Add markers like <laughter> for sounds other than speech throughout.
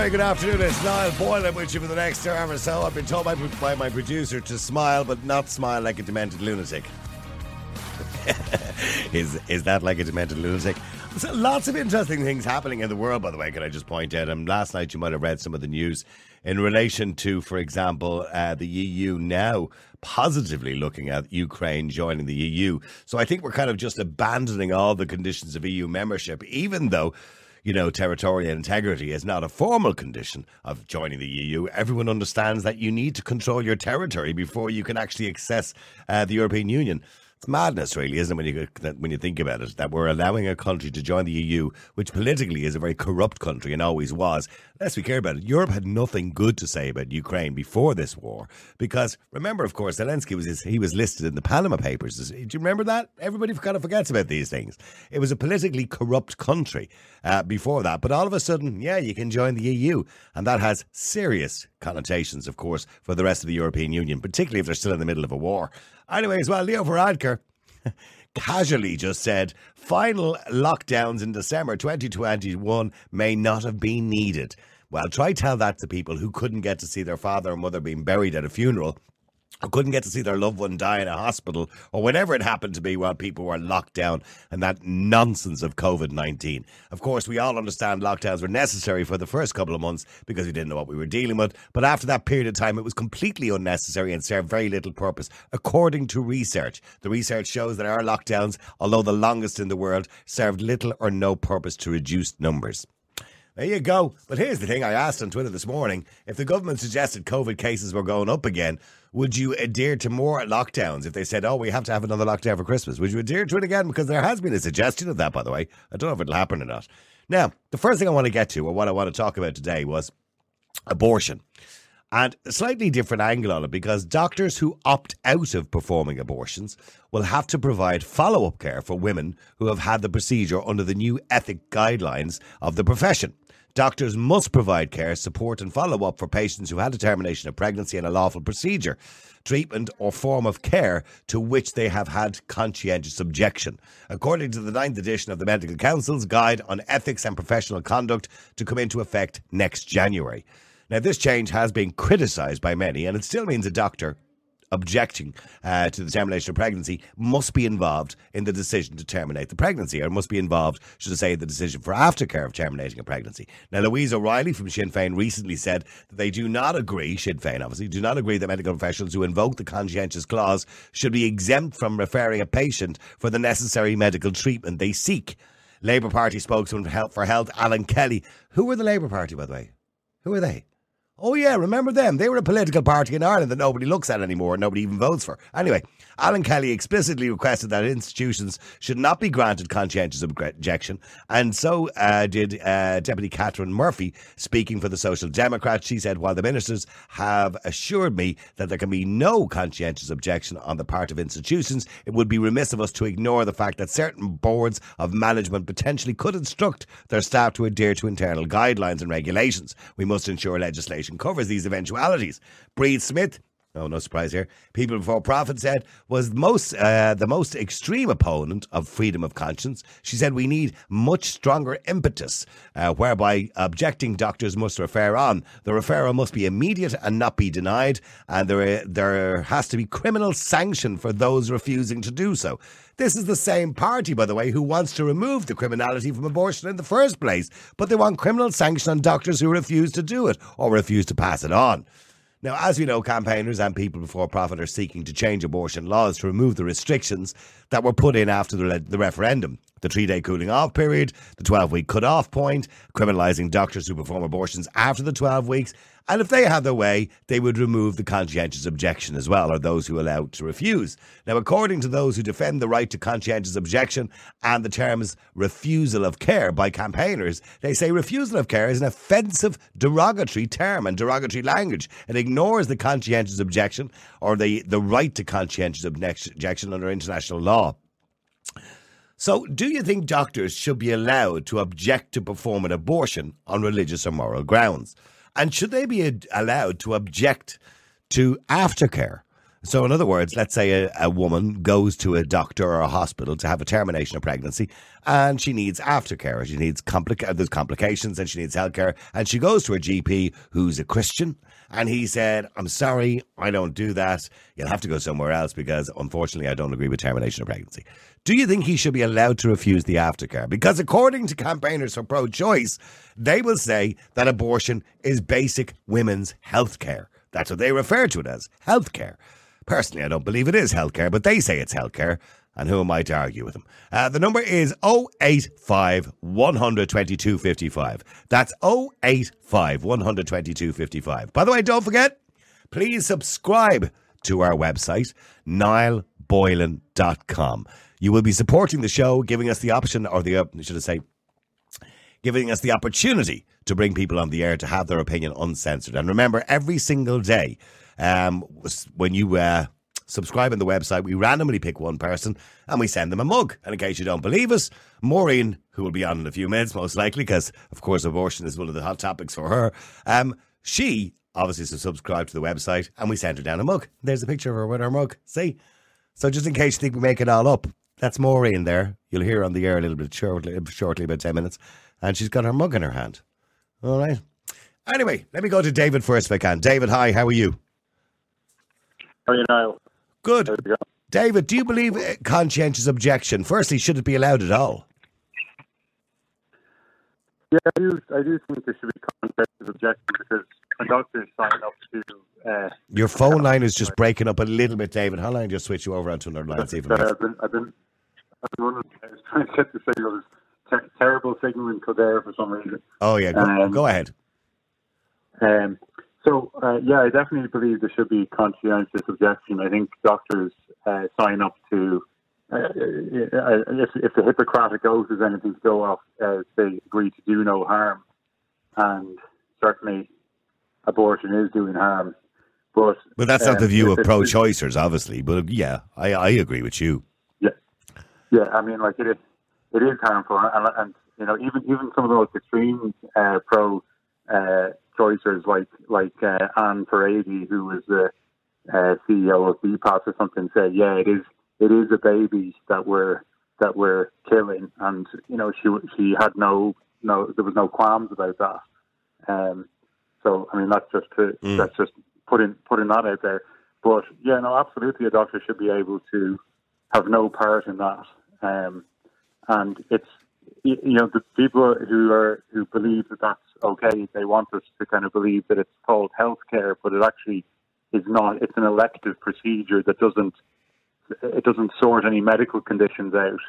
very good afternoon. It's Niall Boylan with you for the next hour or so. I've been told by, by my producer to smile, but not smile like a demented lunatic. <laughs> is is that like a demented lunatic? So lots of interesting things happening in the world, by the way. Can I just point out? And last night you might have read some of the news in relation to, for example, uh, the EU now positively looking at Ukraine joining the EU. So I think we're kind of just abandoning all the conditions of EU membership, even though you know, territorial integrity is not a formal condition of joining the EU. Everyone understands that you need to control your territory before you can actually access uh, the European Union. It's madness, really, isn't it, when you when you think about it, that we're allowing a country to join the EU, which politically is a very corrupt country and always was. Let's be clear about it. Europe had nothing good to say about Ukraine before this war, because remember, of course, Zelensky was he was listed in the Panama Papers. Do you remember that? Everybody kind of forgets about these things. It was a politically corrupt country uh, before that, but all of a sudden, yeah, you can join the EU, and that has serious connotations, of course, for the rest of the European Union, particularly if they're still in the middle of a war. Anyways, well, Leo Varadkar <laughs> casually just said final lockdowns in December 2021 may not have been needed. Well, try tell that to people who couldn't get to see their father or mother being buried at a funeral or couldn't get to see their loved one die in a hospital or whatever it happened to be while people were locked down and that nonsense of COVID 19. Of course, we all understand lockdowns were necessary for the first couple of months because we didn't know what we were dealing with. But after that period of time, it was completely unnecessary and served very little purpose, according to research. The research shows that our lockdowns, although the longest in the world, served little or no purpose to reduce numbers. There you go. But here's the thing I asked on Twitter this morning if the government suggested COVID cases were going up again, would you adhere to more lockdowns if they said, oh, we have to have another lockdown for Christmas? Would you adhere to it again? Because there has been a suggestion of that, by the way. I don't know if it'll happen or not. Now, the first thing I want to get to, or what I want to talk about today, was abortion. And a slightly different angle on it because doctors who opt out of performing abortions will have to provide follow up care for women who have had the procedure under the new ethic guidelines of the profession. Doctors must provide care, support, and follow up for patients who had a termination of pregnancy and a lawful procedure, treatment, or form of care to which they have had conscientious objection. According to the ninth edition of the Medical Council's Guide on Ethics and Professional Conduct to come into effect next January. Now, this change has been criticised by many, and it still means a doctor objecting uh, to the termination of pregnancy must be involved in the decision to terminate the pregnancy, or must be involved, should I say, the decision for aftercare of terminating a pregnancy. Now, Louise O'Reilly from Sinn Féin recently said that they do not agree, Sinn Féin obviously, do not agree that medical professionals who invoke the conscientious clause should be exempt from referring a patient for the necessary medical treatment they seek. Labour Party spokesman for Health, Alan Kelly. Who were the Labour Party, by the way? Who are they? Oh, yeah, remember them? They were a political party in Ireland that nobody looks at anymore and nobody even votes for. Anyway, Alan Kelly explicitly requested that institutions should not be granted conscientious objection, and so uh, did uh, Deputy Catherine Murphy, speaking for the Social Democrats. She said, While the ministers have assured me that there can be no conscientious objection on the part of institutions, it would be remiss of us to ignore the fact that certain boards of management potentially could instruct their staff to adhere to internal guidelines and regulations. We must ensure legislation covers these eventualities. Bríd Smith Oh, no surprise here. People Before Profit said was most uh, the most extreme opponent of freedom of conscience. She said we need much stronger impetus, uh, whereby objecting doctors must refer on. The referral must be immediate and not be denied, and there there has to be criminal sanction for those refusing to do so. This is the same party, by the way, who wants to remove the criminality from abortion in the first place, but they want criminal sanction on doctors who refuse to do it or refuse to pass it on. Now, as we know, campaigners and people before profit are seeking to change abortion laws to remove the restrictions that were put in after the, the referendum. The three day cooling off period, the 12 week cut off point, criminalising doctors who perform abortions after the 12 weeks, and if they had their way, they would remove the conscientious objection as well, or those who allow to refuse. Now, according to those who defend the right to conscientious objection and the terms refusal of care by campaigners, they say refusal of care is an offensive, derogatory term and derogatory language. It ignores the conscientious objection or the, the right to conscientious objection under international law. So, do you think doctors should be allowed to object to perform an abortion on religious or moral grounds? And should they be allowed to object to aftercare? So, in other words, let's say a, a, woman goes to a doctor or a hospital to have a termination of pregnancy and she needs aftercare. She needs complica- uh, there's complications and she needs healthcare. And she goes to a GP who's a Christian. And he said, I'm sorry, I don't do that. You'll have to go somewhere else because unfortunately I don't agree with termination of pregnancy. Do you think he should be allowed to refuse the aftercare? Because according to campaigners for pro choice, they will say that abortion is basic women's health care. That's what they refer to it as health care. Personally, I don't believe it is healthcare, but they say it's healthcare. And who am I to argue with them? Uh, the number is 085 122 55. That's 085 122 55. By the way, don't forget, please subscribe to our website, niallboylan.com. You will be supporting the show, giving us the option, or the, uh, should I say, giving us the opportunity to bring people on the air to have their opinion uncensored. And remember, every single day, um, when you uh, subscribe on the website, we randomly pick one person and we send them a mug. And in case you don't believe us, Maureen, who will be on in a few minutes, most likely, because of course abortion is one of the hot topics for her, um, she obviously subscribed to the website and we sent her down a mug. There's a picture of her with her mug. See? So just in case you think we make it all up, that's Maureen there. You'll hear on the air a little bit shortly, shortly about 10 minutes. And she's got her mug in her hand. All right. Anyway, let me go to David first if I can. David, hi, how are you? How are you, Niall? Good. David, do you believe conscientious objection? Firstly, should it be allowed at all? Yeah, I do. I do think there should be conscientious objection because a doctor sign up to. Uh, Your phone line is just breaking up a little bit, David. How long do you switch you over onto another line? See if I've been, I've been, I've been wondering, I was trying to get the signal. Ter- terrible signal in Kildare for some reason. Oh yeah, go, um, go ahead. Um, so, uh, yeah, I definitely believe there should be conscientious objection. I think doctors uh, sign up to, uh, uh if, if, the Hippocratic Oath is anything to go off, uh, they agree to do no harm. And certainly abortion is doing harm. But, but that's not the um, view of pro choicers, obviously. But yeah, I, I agree with you. Yeah. Yeah, I mean, like, it is, it is harmful. And, and you know, even, even some of the most extreme uh, pro choicers like like uh, Ann Furedi, who was the uh, CEO of BPAS or something, said, "Yeah, it is it is a baby that we're that we're killing," and you know she she had no no there was no qualms about that. Um, so I mean that's just to, mm. that's just putting putting that out there. But yeah, no, absolutely, a doctor should be able to have no part in that. Um, and it's you know the people who are who believe that that's okay. They want us to kind of believe that it's called healthcare, but it actually is not. It's an elective procedure that doesn't it doesn't sort any medical conditions out.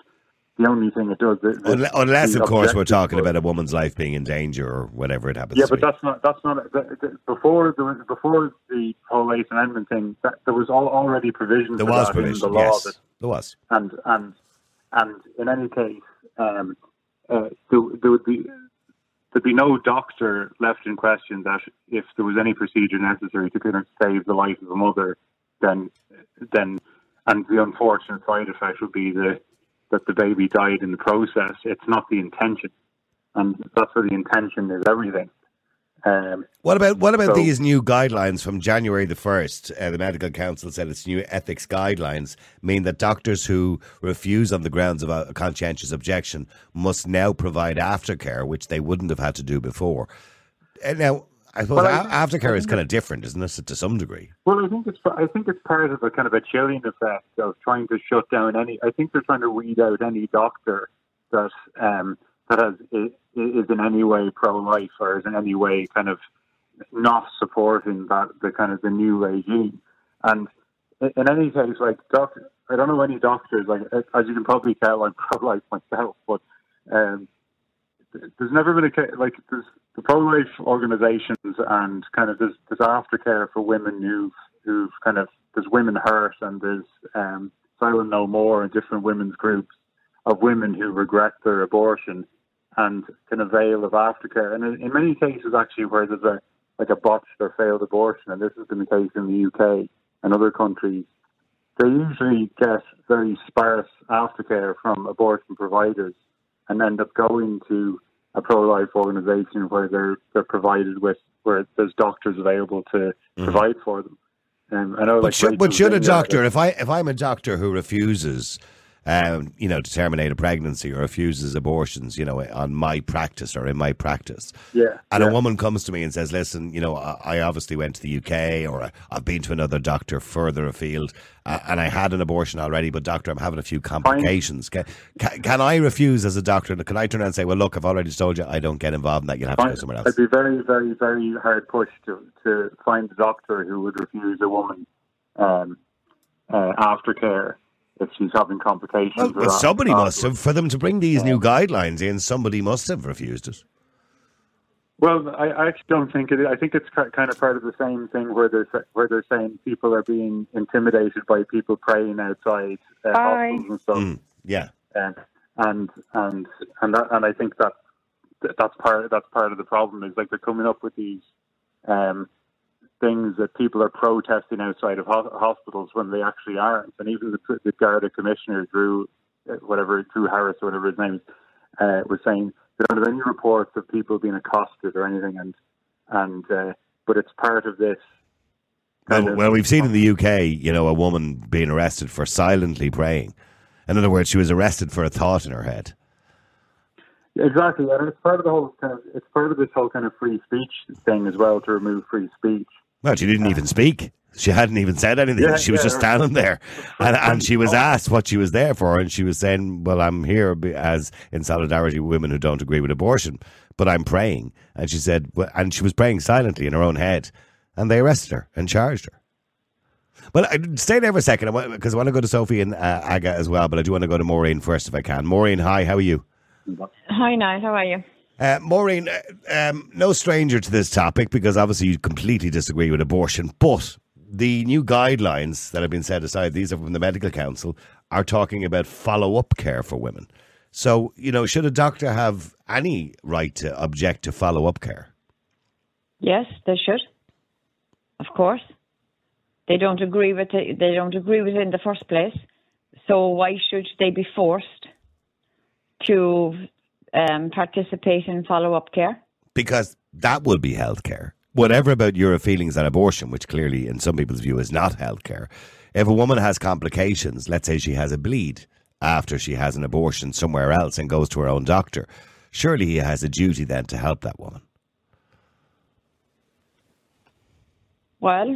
The only thing it does, it, unless of course we're talking about a woman's life being in danger or whatever it happens. Yeah, but that's not that's not before the before the whole Eighth Amendment thing. That, there was all, already provisions. There was provision. in the law. Yes, that, there was. And and and in any case, um, uh, there, there would be there'd be no doctor left in question that if there was any procedure necessary to kind of save the life of a mother, then then and the unfortunate side effect would be the that the baby died in the process. It's not the intention, and that's where the intention is everything. Um, what about what about so, these new guidelines from January the first? Uh, the medical council said its new ethics guidelines mean that doctors who refuse on the grounds of a conscientious objection must now provide aftercare, which they wouldn't have had to do before. And uh, now, I suppose well, I, aftercare is kind of different, isn't it, to some degree? Well, I think it's I think it's part of a kind of a chilling effect of trying to shut down any. I think they're trying to weed out any doctor that. Um, that has is in any way pro-life or is in any way kind of not supporting that the kind of the new regime. And in any case, like doctor, I don't know any doctors. Like as you can probably tell, I'm <laughs> pro-life myself, but um, there's never been a like there's the pro-life organisations and kind of there's, there's aftercare for women who've who've kind of there's women hurt and there's um, Silent No More and different women's groups of women who regret their abortion and can avail of aftercare. And in, in many cases, actually, where there's a like a botched or failed abortion, and this has been the case in the UK and other countries, they usually get very sparse aftercare from abortion providers and end up going to a pro-life organisation where they're they're provided with where there's doctors available to mm-hmm. provide for them. Um, I know, But like, should, but should a doctor, if I if I'm a doctor who refuses, um, you know, to terminate a pregnancy or refuses abortions, you know, on my practice or in my practice, Yeah, and yeah. a woman comes to me and says, "Listen, you know, I, I obviously went to the UK or I, I've been to another doctor further afield, uh, and I had an abortion already, but doctor, I'm having a few complications. Can, can, can I refuse as a doctor? Can I turn around and say, well, look, I've already told you I don't get involved in that. You'll have to go somewhere else." I'd be very, very, very hard pushed to, to find a doctor who would refuse a woman um, uh, aftercare if she's having complications. Well, well, somebody must have, for them to bring these new guidelines in, somebody must have refused it. Well, I, I actually don't think it. I think it's kind of part of the same thing where they're where they're saying people are being intimidated by people praying outside uh, hospitals and stuff. Mm, yeah. and and and and that, and I think that that's part that's part of the problem is like they're coming up with these um, things that people are protesting outside of ho- hospitals when they actually aren't, and even the, the Garda commissioner Drew uh, whatever Drew Harris or whatever his name is uh, was saying there aren't any reports of people being accosted or anything, and and uh, but it's part of this. Well, well, we've seen in the UK, you know, a woman being arrested for silently praying. In other words, she was arrested for a thought in her head. Exactly, and it's part of the whole kind of it's part of this whole kind of free speech thing as well to remove free speech. Well, she didn't even speak. She hadn't even said anything. Yeah, she was yeah, just standing there, <laughs> and, and she was asked what she was there for, and she was saying, "Well, I'm here as in solidarity with women who don't agree with abortion, but I'm praying." And she said, well, and she was praying silently in her own head, and they arrested her and charged her. Well, stay there for a second because I want to go to Sophie and uh, Aga as well, but I do want to go to Maureen first if I can. Maureen, hi, how are you? Hi, Niall. How are you? Uh, Maureen, uh, um, no stranger to this topic because obviously you completely disagree with abortion, but the new guidelines that have been set aside, these are from the Medical Council, are talking about follow up care for women. So, you know, should a doctor have any right to object to follow up care? Yes, they should. Of course. They don't agree with it. They don't agree with it in the first place. So why should they be forced to um, participate in follow-up care? Because that will be healthcare. Whatever about your feelings on abortion, which clearly in some people's view is not healthcare. If a woman has complications, let's say she has a bleed after she has an abortion somewhere else and goes to her own doctor, surely he has a duty then to help that woman. Well,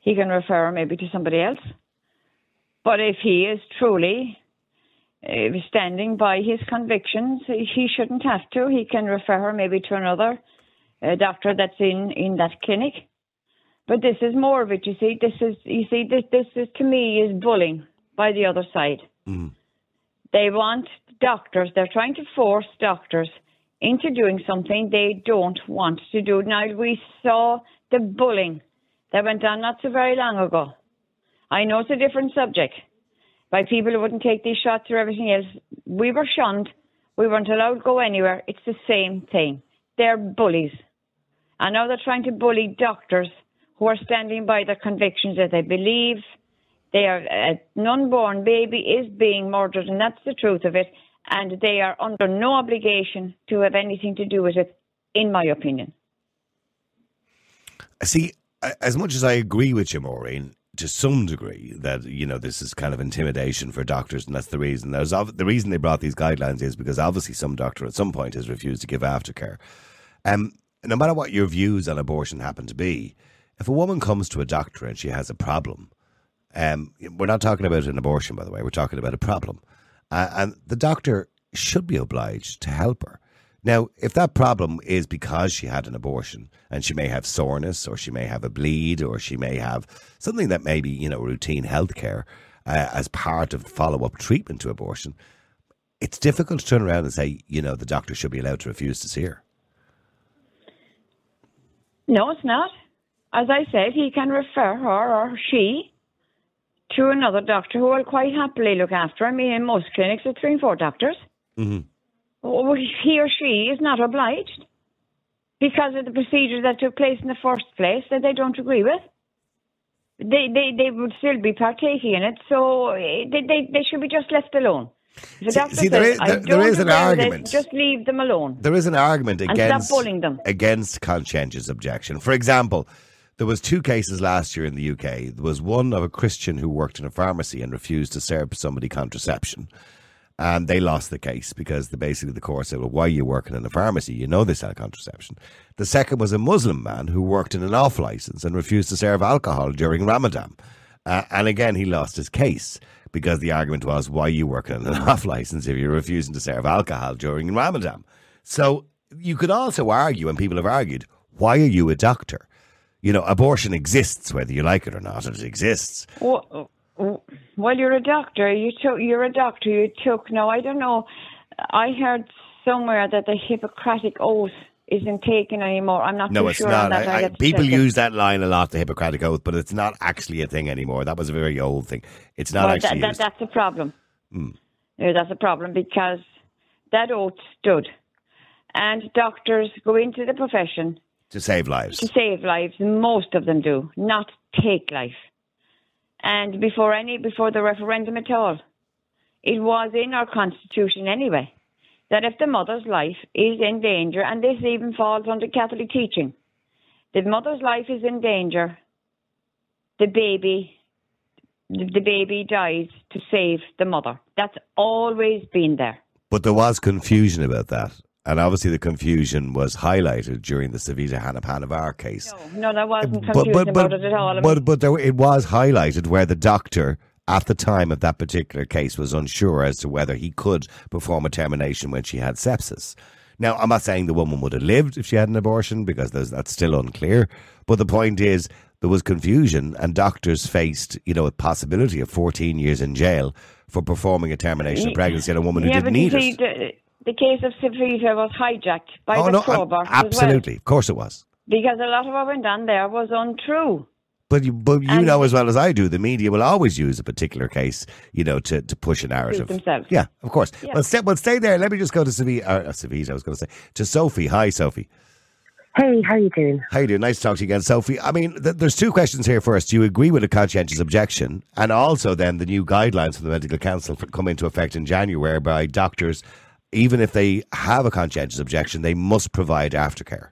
he can refer maybe to somebody else. But if he is truly uh, standing by his convictions, he shouldn't have to. He can refer her maybe to another uh, doctor that's in, in that clinic. But this is more of it. You see, this is you see this this is to me is bullying by the other side. They want doctors. They're trying to force doctors into doing something they don't want to do. Now we saw the bullying that went on not so very long ago. I know it's a different subject by people who wouldn't take these shots or everything else. We were shunned. We weren't allowed to go anywhere. It's the same thing. They're bullies. And now they're trying to bully doctors who are standing by their convictions that they believe they are uh, an unborn baby is being murdered, and that's the truth of it. And they are under no obligation to have anything to do with it, in my opinion. See, as much as I agree with you, Maureen, to some degree, that you know this is kind of intimidation for doctors, and that's the reason. There's the reason they brought these guidelines is because obviously some doctor at some point has refused to give aftercare. Um, no matter what your views on abortion happen to be, if a woman comes to a doctor and she has a problem, um, we're not talking about an abortion, by the way. We're talking about a problem, uh, and the doctor should be obliged to help her. Now, if that problem is because she had an abortion and she may have soreness or she may have a bleed or she may have something that may be, you know, routine health care uh, as part of follow up treatment to abortion, it's difficult to turn around and say, you know, the doctor should be allowed to refuse to see her. No, it's not. As I said, he can refer her or she to another doctor who will quite happily look after her. I mean, in most clinics, it's three and four doctors. Mhm. He or she is not obliged because of the procedure that took place in the first place that they don't agree with. They, they, they would still be partaking in it, so eh, they, they, they should be just left alone. See- see, there says, is- there- there an with this," argument. Just leave them alone. There is an argument against bullying them. against conscientious objection. For example, There was two cases last year in the UK. There was one of a Christian who worked in a pharmacy and refused to serve somebody contraception. And they lost the case because the, basically the court said, well, why are you working in a pharmacy? You know they sell contraception. The second was a Muslim man who worked in an off license and refused to serve alcohol during Ramadan. Uh, and again, he lost his case because the argument was, why are you working in an <laughs> off license if you're refusing to serve alcohol during Ramadan? So you could also argue, and people have argued, why are you a doctor? You know, abortion exists whether you like it or not. It exists. Well, well, you're a doctor. You took. You're a doctor. You took. No, I don't know. I heard somewhere that the Hippocratic oath isn't taken anymore. I'm not no, too it's sure not. on that. I, I, to people check it. use that line a lot, the Hippocratic Oath, but it's not actually a thing anymore. That was a very old thing. It's not Well, actually that, that, that's a problem. Hmm. Yeah, that's a problem because that oath stood, and doctors go into the profession to save lives. to save lives. Most of them do, not take life. And before any, before the referendum at all, it was in our constitution anyway that if the mother's life is in danger, and this even falls under Catholic teaching, the mother's life is in danger, the baby, the baby dies to save the mother. That's always been there. But there was confusion about that. And obviously, the confusion was highlighted during the Savita Halappanavar case. No, no, there wasn't But- confusion but, but, about it at all. I mean, but, but there, it was highlighted where the doctor, at the time of that particular case, was unsure as to whether he could perform a termination when she had sepsis. Now, I'm not saying the woman would have lived if she had an abortion because there's, that's still unclear. But the point is, there was confusion, and doctors faced, you know, a possibility of 14 years in jail for performing a termination of pregnancy on a woman who yeah, didn't need see, it. The, the case of Savita was hijacked by oh the no, ab- crowbar as well. absolutely, of course it was. Because a lot of what went on there was untrue. But you, but you And- know as well as I do, the media will always use a particular case, you know, to, to push a narrative. themselves. Yeah, of course. Yeah. Well, stay, well, stay there. Let me just go to Savita. Uh, Savita, I was going to say to Sophie. Hi, Sophie. Hey, how are you doing? How you doing? Nice to talk to you again, Sophie. I mean, th- there's two questions here. for us. do you agree with a conscientious objection, and also then the new guidelines from the Medical Council for, come into effect in January, by doctors, even if they have a conscientious objection, they must provide aftercare.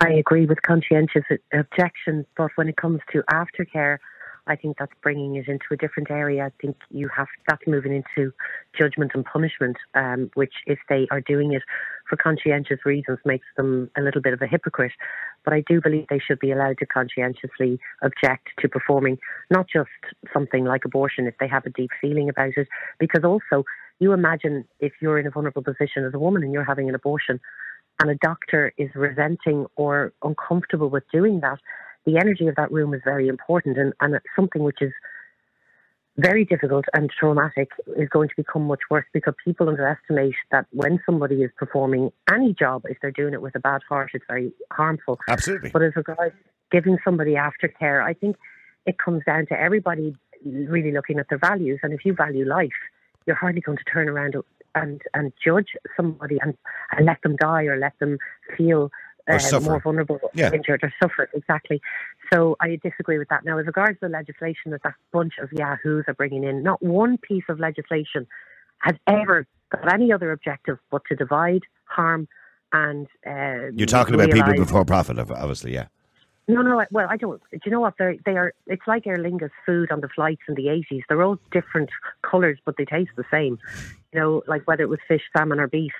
I agree with conscientious objection, but when it comes to aftercare, I think that's bringing it into a different area. I think you have that's moving into judgment and punishment, um, which, if they are doing it for conscientious reasons, makes them a little bit of a hypocrite. But I do believe they should be allowed to conscientiously object to performing not just something like abortion if they have a deep feeling about it, because also you imagine if you're in a vulnerable position as a woman and you're having an abortion and a doctor is resenting or uncomfortable with doing that, the energy of that room is very important and, and it's something which is very difficult and traumatic is going to become much worse because people underestimate that when somebody is performing any job, if they're doing it with a bad heart, it's very harmful. Absolutely. But as regards giving somebody aftercare, I think it comes down to everybody really looking at their values. And if you value life, you're hardly going to turn around and and judge somebody and, and let them die or let them feel uh, more vulnerable, Yeah. injured, or suffer. Exactly. So I disagree with that. Now, as regards to the legislation that that bunch of yahoos are bringing in, not one piece of legislation has ever got any other objective but to divide, harm, and uh, You're talking about people before profit, obviously, yeah. No, no. Well, I don't. Do you know what? They they are. It's like Aer Lingus food on the flights in the eighties. They're all different colours, but they taste the same. You know, like whether it was fish, salmon, or beef.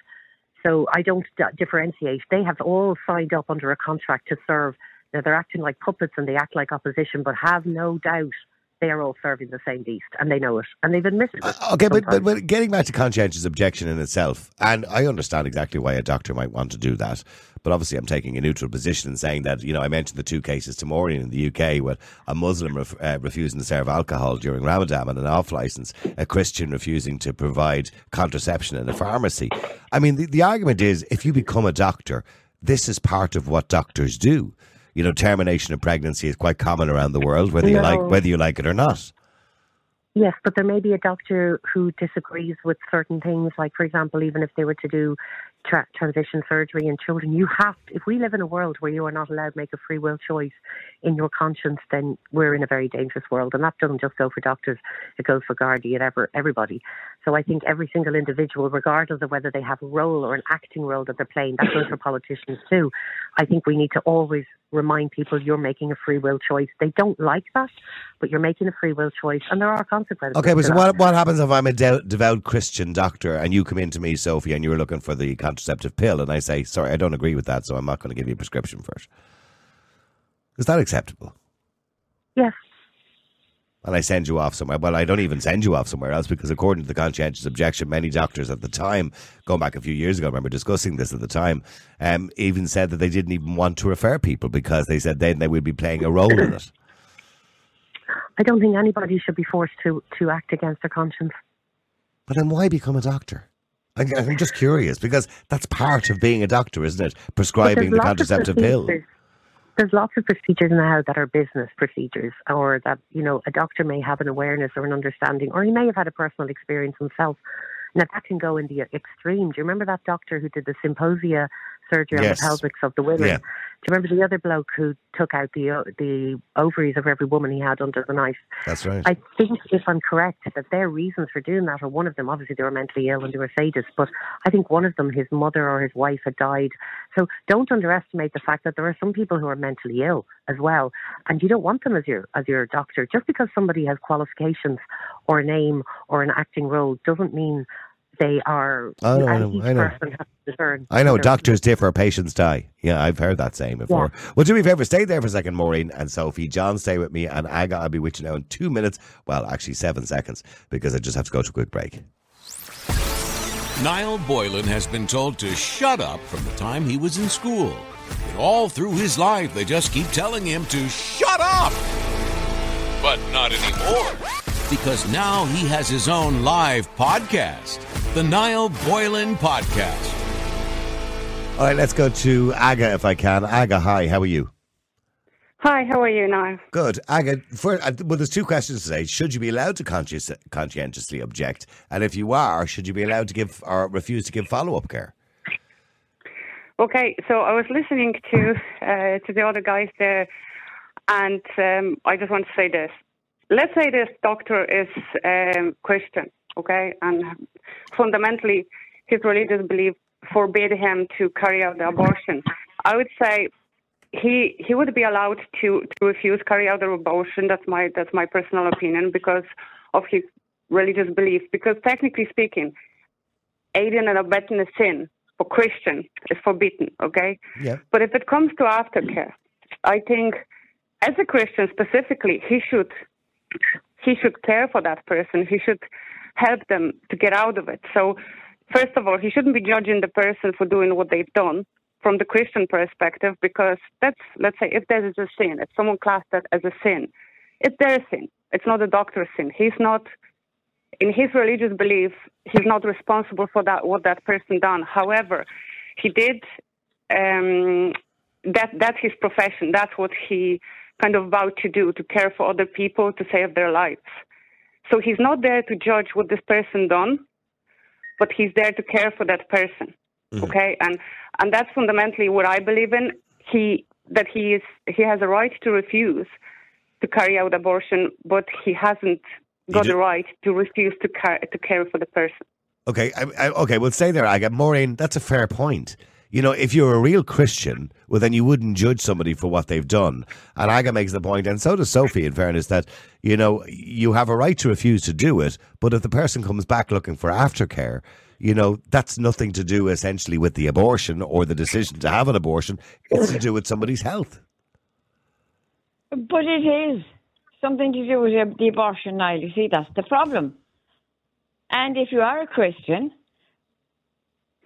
So I don't d- differentiate. They have all signed up under a contract to serve. Now they're acting like puppets and they act like opposition, but have no doubt they are all serving the same beast, and they know it, and they've admitted it. Uh, Okay, but, but, but getting back to conscientious objection in itself, and I understand exactly why a doctor might want to do that, but obviously I'm taking a neutral position and saying that, you know, I mentioned the two cases to Maureen in the UK with a Muslim ref, uh, refusing to serve alcohol during Ramadan and an off license, a Christian refusing to provide contraception in a pharmacy. I mean, the, the argument is if you become a doctor, this is part of what doctors do. You know, termination of pregnancy is quite common around the world, whether you like whether you like it or not. Yes, but there may be a doctor who disagrees with certain things. Like, for example, even if they were to do tra- transition surgery in children. You have, To, if we live in a world where you are not allowed to make a free will choice in your conscience, then we're in a very dangerous world. And that doesn't just go for doctors; it goes for Gardaí and ever everybody. So I think every single individual, regardless of whether they have a role or an acting role that they're playing, that goes for politicians too. I think we need to always remind people you're making a free will choice. They don't like that, but you're making a free will choice, and there are consequences. Okay, but so what, what happens if I'm a de- devout Christian doctor and you come in to me, Sophie, and you're looking for the contraceptive pill, and I say, sorry, I don't agree with that, so I'm not going to give you a prescription for it? Is that acceptable? Yes. And I send you off somewhere. Well, I don't even send you off somewhere else because, according to the conscientious objection, many doctors at the time, going back a few years ago, I remember discussing this at the time, um, even said that they didn't even want to refer people because they said then they would be playing a role in it. I don't think anybody should be forced to, to act against their conscience. But then why become a doctor? I- I'm just curious because that's part of being a doctor, isn't it? Prescribing the contraceptive pill. procedures- There's lots of procedures now that are business procedures, or that you know a doctor may have an awareness or an understanding, or he may have had a personal experience himself. Now that can go in the extreme. Do you remember that doctor who did the symphysiotomy surgery Yes. on the pelvics of the women? Yeah. Do you remember the other bloke who took out the uh, the ovaries of every woman he had under the knife? That's right. I think, if I'm correct, that their reasons for doing that, or one of them, obviously they were mentally ill and they were sadists, but I think one of them, his mother or his wife had died. So don't underestimate the fact that there are some people who are mentally ill as well, and you don't want them as your as your doctor. Just because somebody has qualifications or a name or an acting role doesn't mean they are. Oh, I know, I know, each I know. person has to discern I know doctors differ, patients die. Yeah, I've heard that saying before. Well, do me a favour, stay there for a second, Maureen and Sophie. John, stay with me, and Aga, I'll be with you now in two minutes. Well, actually, seven seconds, because I just have to go to a quick break. Niall Boylan has been told to shut up from the time he was in school. And all through his life, they just keep telling him to shut up. But not anymore. Because now he has his own live podcast, the Niall Boylan Podcast. All right, let's go to Aga if I can. Aga, hi, how are you? Hi, how are you now? Good. Aga, for, uh, well, there's two questions today. Should you be allowed to conscious, conscientiously object? And if you are, should you be allowed to give or refuse to give follow up care? Okay, so I was listening to uh, to the other guys there, and um, I just want to say this. Let's say this doctor is um, Christian, okay, and fundamentally his religious belief forbid him to carry out the abortion. I would say he he would be allowed to, to refuse carry out the abortion. That's my that's my personal opinion because of his religious belief. Because technically speaking, aiding and abetting a sin for Christian is forbidden. Okay, Yeah. but if it comes to aftercare, I think as a Christian specifically, he should he should care for that person. He should help them to get out of it. So first of all, he shouldn't be judging the person for doing what they've done from the Christian perspective because that's let's say if there is a sin, if someone classed that as a sin, it's their sin. It's not the doctor's sin. He's not in his religious belief, he's not responsible for that what that person done. However, he did um, that. That's his profession. That's what he kind of vowed to do: to care for other people, to save their lives. So he's not there to judge what this person done, but he's there to care for that person. Mm-hmm. Okay, and and that's fundamentally what I believe in. He that he is he has a right to refuse to carry out abortion, but he hasn't got the right to refuse to care to care for the person. Okay, I, I, okay, well, stay there, Aga. Maureen, that's a fair point. You know, if you're a real Christian, well, then you wouldn't judge somebody for what they've done. And Aga makes the point, and so does Sophie, in fairness, that, you know, you have a right to refuse to do it, but if the person comes back looking for aftercare, you know, that's nothing to do essentially with the abortion or the decision to have an abortion. It's to do with somebody's health. But it is something to do with the- abortion, Niall. You see, that's the problem. And if you are a Christian,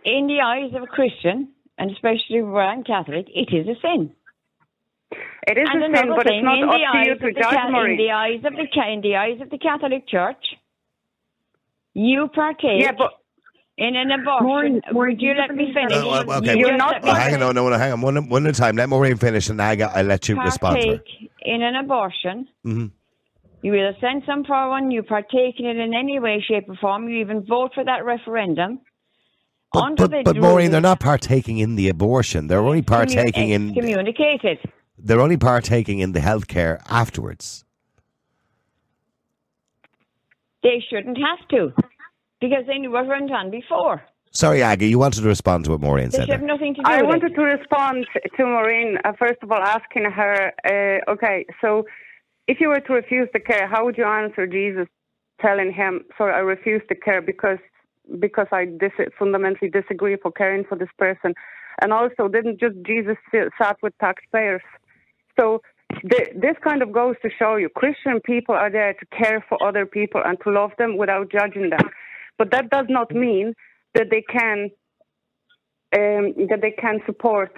in the eyes of a Christian, and especially where I'm Catholic, it is a sin. It is and a sin, but thing, it's not in the up to eyes you of to the judge, Ca- in the eyes of the Ca- in the eyes of the Catholic Church, you partake Yeah, but in an abortion. Maureen- Maureen, Would you you let me finish? Uh, well, okay, You You're not let me Well, hang on, no, no, hang on. One, one at a time. Let Maureen finish, and Aga, I'll let you respond to her. partake in an abortion, Mhm. you either send some for one, you partake in it in any way, shape, or form, you even vote for that referendum, But, under but, the but Maureen, they're not partaking in the abortion. They're only partaking in communicated. they're only partaking in the healthcare afterwards. They shouldn't have to because they knew what went on before. Sorry, Aggie, you wanted to respond to what Maureen They said. have nothing to do I with wanted it. to respond to Maureen, uh, first of all, asking her, uh, okay, so if you were to refuse the care, how would you answer Jesus telling him, sorry, I refuse the care because because I dis- fundamentally disagree for caring for this person? And also, didn't just Jesus sat with taxpayers? So th- this kind of goes to show you Christian people are there to care for other people and to love them without judging them. But that does not mean that they can um, that they can support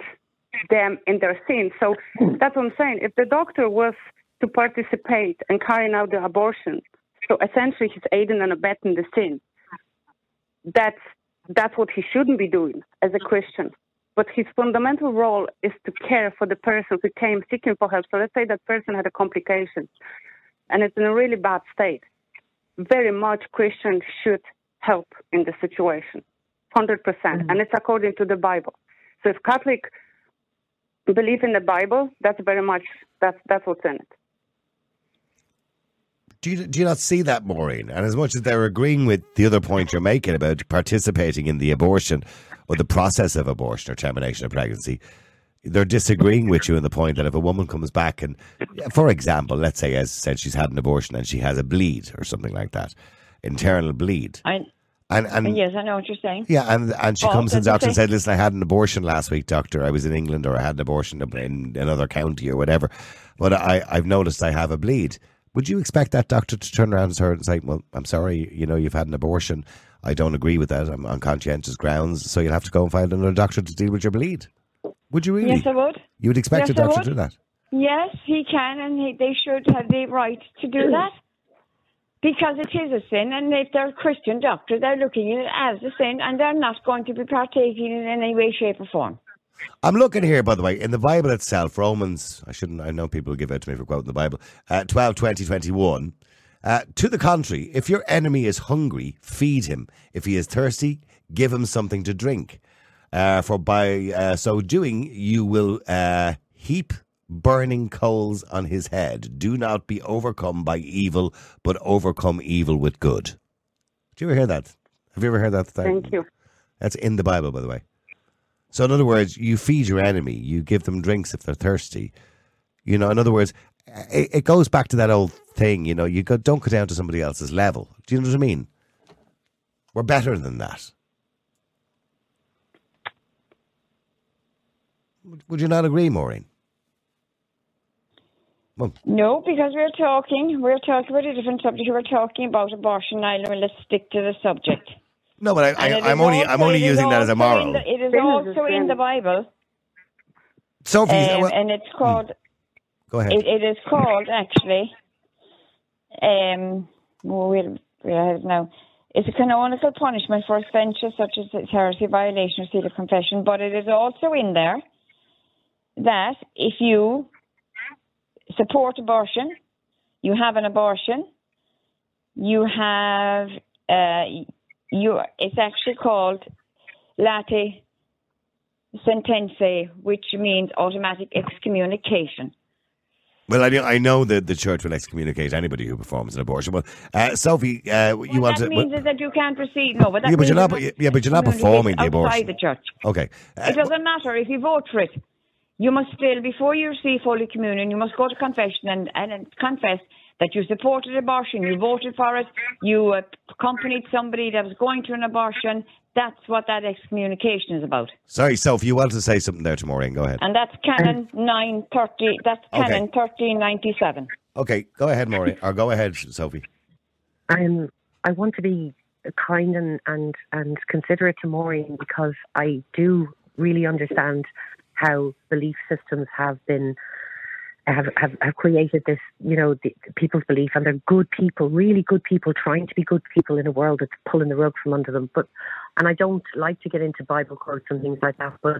them in their sin. So that's what I'm saying. If the doctor was to participate in carrying out the abortion, so essentially he's aiding and abetting the sin. That's that's what he shouldn't be doing as a Christian. But his fundamental role is to care for the person who came seeking for help. So let's say that person had a complication and it's in a really bad state. Very much Christians should help in the situation. 100%. percent mm-hmm. And it's according to the Bible. So if Catholic believe in the Bible, that's very much, that's, that's what's in it. Do you, do you not see that, Maureen? And as much as they're agreeing with the other point you're making about participating in the abortion or the process of abortion or termination of pregnancy, they're disagreeing with you in the point that if a woman comes back and, for example, let's say, as said, she's had an abortion and she has a bleed or something like that, internal bleed, I, and and yes, I know what you're saying. yeah, and and she Well, comes the doctor and said, "Listen, I had an abortion last week, doctor. I was in England, or I had an abortion in another county, or whatever. But I, I've noticed I have a bleed." Would you expect that doctor to turn around to her and say, "Well, I'm sorry, you know, you've had an abortion. I don't agree with that. I'm on conscientious grounds, so you'll have to go and find another doctor to deal with your bleed." Would you really? Yes, I would. you would expect Yes, a doctor to do that? Yes, he can, and he, they should have the right to do that. Because it is a sin, and if they're a Christian doctor, they're looking at it as a sin, and they're not going to be partaking in any way, shape, or form. I'm looking here, by the way, in the Bible itself, Romans, I shouldn't, I know people give out to me for quoting the Bible, uh, 12, 20, 21. Uh, to the contrary, if your enemy is hungry, feed him. If he is thirsty, give him something to drink. Uh, for by uh, so doing, you will uh, heap burning coals on his head. Do not be overcome by evil, but overcome evil with good. Do you ever hear that? Have you ever heard that? Thing? Thank you. That's in the Bible, by the way. So, in other words, you feed your enemy, you give them drinks if they're thirsty. You know, in other words, it, it goes back to that old thing. You know, you go, don't go down to somebody else's level. Do you know what I mean? We're better than that. Would- you not agree, Maureen? No, because we're talking, we're talking about a different subject. We're talking about abortion, Ireland. Let's stick to the subject. No, but I, I, I'm only, I'm only using that as a also moral. the- it is Sin is a also in the Bible, Sophie, um, well, and it's called go ahead. It, it is called actually. Um, well, we'll, we'll have it now. It's a canonical punishment for offences such as heresy, violation of seal of confession, but it is also in there that if you support abortion, you have an abortion, you have uh, you. It's actually called latae sententiae, which means automatic excommunication. Well, I, know- I know that the church will excommunicate anybody who performs an abortion. Well, uh, Sophie, uh, you what want that to. means well- is that you can't proceed. No, but that Yeah, but you're not- yeah, but you're not performing the abortion outside the church. okay. Uh, It doesn't matter if you vote for it. You must still, before you receive Holy Communion, you must go to confession and, and confess that you supported abortion, you voted for it, you uh, accompanied somebody that was going to an abortion. That's what that excommunication is about. Sorry, Sophie, you wanted to say something there to Maureen. Go ahead. And that's Canon <clears throat> 930, that's Okay. Canon 1397. Okay, go ahead, Maureen. Or go ahead, Sophie. Um, I want to be kind and, and, and considerate to Maureen because I do really understand how belief systems have been have, have, have created this, you know, the, people's belief, and they're good people, really good people, trying to be good people in a world that's pulling the rug from under them. But, and I don't like to get into Bible quotes and things like that, but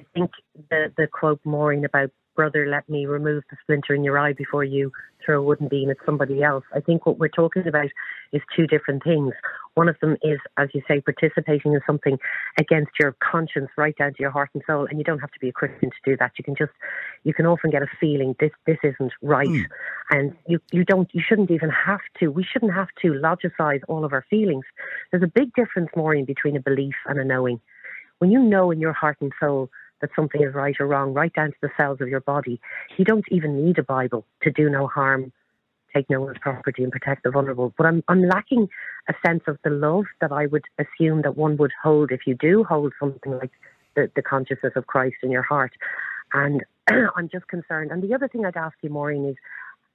I think the the quote Maureen about brother, let me remove the splinter in your eye before you throw a wooden beam at somebody else. I think what we're talking about is two different things. One of them is, as you say, participating in something against your conscience, right down to your heart and soul. And you don't have to be a Christian to do that. You can just, you can often get a feeling this this isn't right, mm. and you you don't, you shouldn't even have to. We shouldn't have to logicize all of our feelings. There's a big difference, Maureen, between a belief and a knowing. When you know in your heart and soul that something is right or wrong, right down to the cells of your body. You don't even need a Bible to do no harm, take no one's property, and protect the vulnerable. But I'm, I'm lacking a sense of the love that I would assume that one would hold if you do hold something like the, the consciousness of Christ in your heart. And <clears throat> I'm just concerned. And the other thing I'd ask you, Maureen, is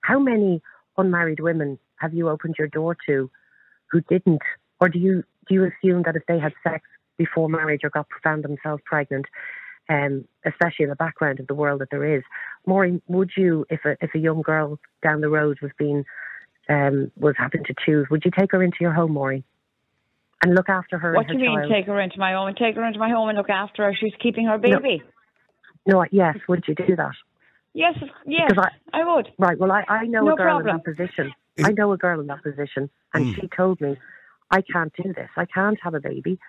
how many unmarried women have you opened your door to who didn't? Or do you do you assume that if they had sex before marriage or got found themselves pregnant, um, especially in the background of the world that there is. Maureen, would you, if a if a young girl down the road was being um, was having to choose, would you take her into your home, Maureen, and look after her? What do you mean, child? take her into my home and take her into my home and look after her? She's keeping her baby. No, no yes, would you do that? Yes, yes, I, I, would. Right. Well, I, I know no a girl problem. in that position. I know a girl in that position, and Mm. she told me, "I can't do this. I can't have a baby.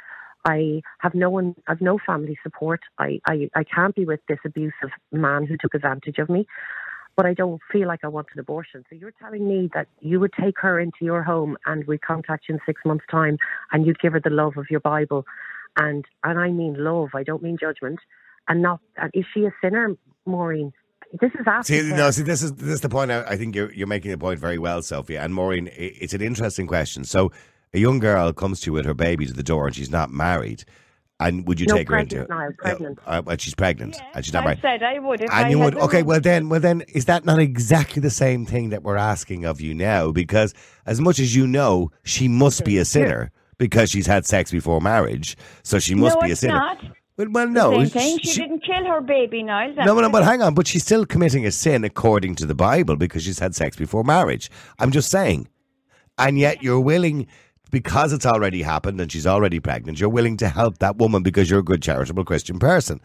I have no one, I've no family support. I, I, I can't be with this abusive man who took advantage of me, but I don't feel like I want an abortion. So you're telling me that you would take her into your home and we'd contact you in six months' time and you'd give her the love of your Bible. And, and I mean love, I don't mean judgment. And not, and is she a sinner, Maureen? This is after. See, no, see, this is this is the point. I, I think you're you're making the point very well, Sophia and Maureen. It's an interesting question. So, a young girl comes to you with her baby to the door, and she's not married. And would you No, take her into? pregnant now, pregnant. Uh, uh, she's pregnant, Yes, and she's not I married. said I would if And I you would okay. Well, then, well, then, is that not exactly the same thing that we're asking of you now? Because as much as you know, she must be a sinner because she's had sex before marriage, so she must no, be a it's sinner. not. Well, well, no, Same thing. She, didn't kill her baby, Niall. no, no, but hang on. But she's still committing a sin according to the Bible because she's had sex before marriage. I'm just saying. And yet you're willing, because it's already happened and she's already pregnant, you're willing to help that woman because you're a good charitable Christian person.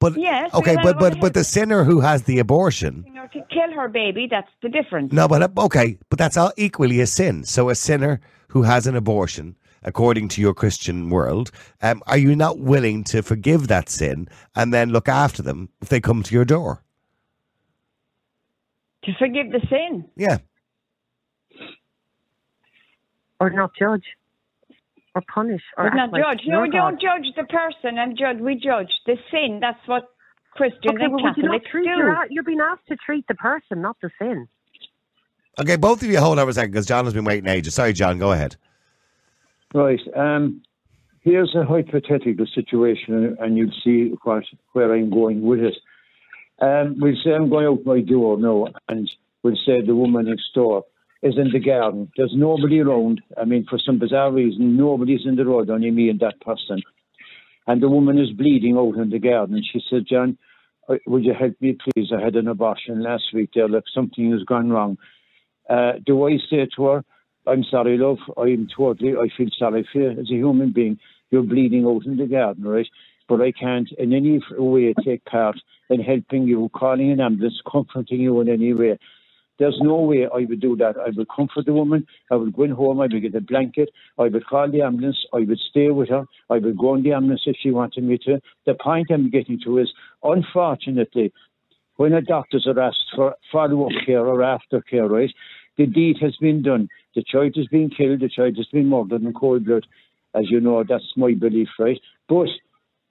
But Yes, okay, but but but the sinner who has the abortion, to kill her baby, that's the difference. no, but okay, but that's all equally a sin. So a sinner who has an abortion, according to your Christian world, um, are you not willing to forgive that sin and then look after them if they come to your door? To forgive the sin. Yeah. Or not judge or punish or But act not like judge. No, you're we don't judge the person and judge. We judge the sin. That's what Christians Okay, and well, would you not Catholics treat do. you're, you're being asked to treat the person, not the sin. Okay, both of you hold on for a second because John has been waiting ages. Sorry, John, go ahead. Right. Um, here's a hypothetical situation, and you'll see what, where I'm going with it. Um, we'll say I'm going out my door now, and we'll say the woman next door is in the garden. There's nobody around. I mean, for some bizarre reason, nobody's in the road, only me and that person. And the woman is bleeding out in the garden. She said, John, uh, would you help me, please? I had an abortion last week there. Look, something has gone wrong. Uh, do I say to her, I'm sorry, love. I'm totally, I feel sorry for you as a human being. You're bleeding out in the garden, right? But I can't in any way take part in helping you, calling an ambulance, comforting you in any way. There's no way I would do that. I would comfort the woman. I would go in home. I would get a blanket. I would call the ambulance. I would stay with her. I would go on the ambulance if she wanted me to. The point I'm getting to is, unfortunately, when the doctors are asked for follow-up care or aftercare, right, the deed has been done. The child has been killed. The child has been murdered in cold blood. As you know, that's my belief, right? But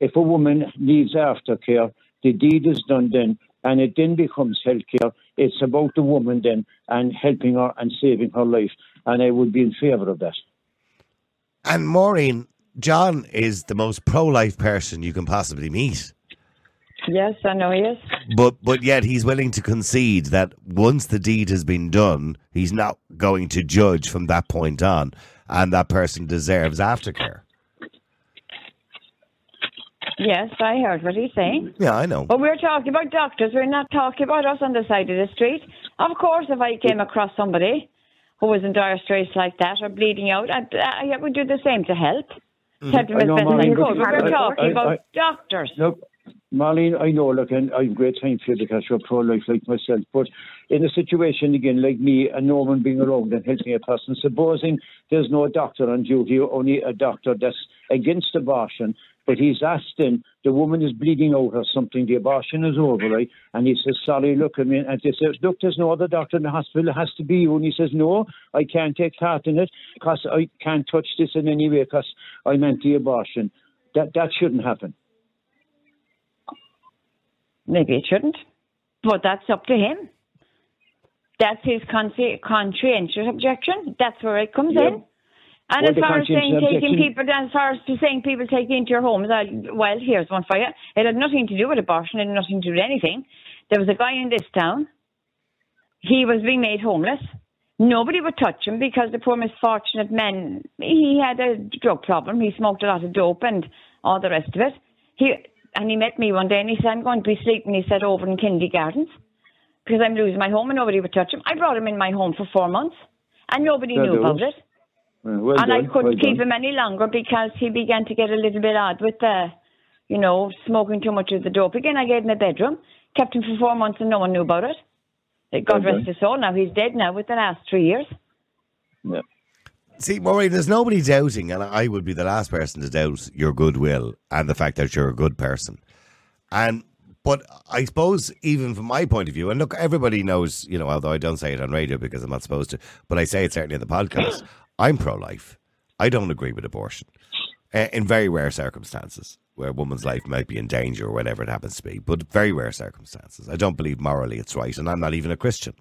if a woman needs aftercare, the deed is done then, and it then becomes healthcare. It's about the woman then and helping her and saving her life. And I would be in favour of that. And Maureen, John is the most pro-life person you can possibly meet. Yes, I know he is. But but yet he's willing to concede that once the deed has been done, he's not going to judge from that point on, and that person deserves aftercare. Yes, I heard what he's saying. Yeah, I know. But we're talking about doctors. We're not talking about us on the side of the street. Of course, if I came across somebody who was in dire straits like that or bleeding out, I'd, I would do the same to help. Mm-hmm. Help him I as know, best I Maureen, could. but But we're talking I- about I- doctors. Look, Marlene, I know, look, and I have great time for you because you're pro-life like myself, but in a situation, again, like me, and no one being around and helping a person, supposing there's no doctor on duty, only a doctor that's against abortion, but he's asking, the woman is bleeding out or something, the abortion is over, right? And he says, sorry, look at me. And they says, look, there's no other doctor in the hospital, it has to be you. And he says, no, I can't take part in it because I can't touch this in any way because I'm anti-abortion. That, that shouldn't happen. Maybe it shouldn't. But that's up to him. That's his con- conscientious objection. That's where it comes Yeah. in. And as far as saying taking people, as far as to saying people taking into your homes, I, well, here's one for you. It had nothing to do with abortion. It had nothing to do with anything. There was a guy in this town. He was being made homeless. Nobody would touch him because the poor misfortunate man, he had a drug problem. He smoked a lot of dope and all the rest of it. He and he met me one day and he said, I'm going to be sleeping, he said, over in Kennedy Gardens because I'm losing my home and nobody would touch him. I brought him in my home for four months and nobody Well knew about it. Well and I couldn't well keep done. him any longer because he began to get a little bit odd with the, you know, smoking too much of the dope. Again, I gave him a bedroom, kept him for four months and no one knew about it. God Well rest done. his soul. Now he's dead now with the last three years. Yeah. See, Maureen, there's nobody doubting, and I would be the last person to doubt your goodwill and the fact that you're a good person. And but I suppose even from my point of view, and look, everybody knows, you know, although I don't say it on radio because I'm not supposed to, but I say it certainly in the podcast. I'm pro-life. I don't agree with abortion uh, in very rare circumstances where a woman's life might be in danger or whatever it happens to be, but very rare circumstances. I don't believe morally it's right, and I'm not even a Christian.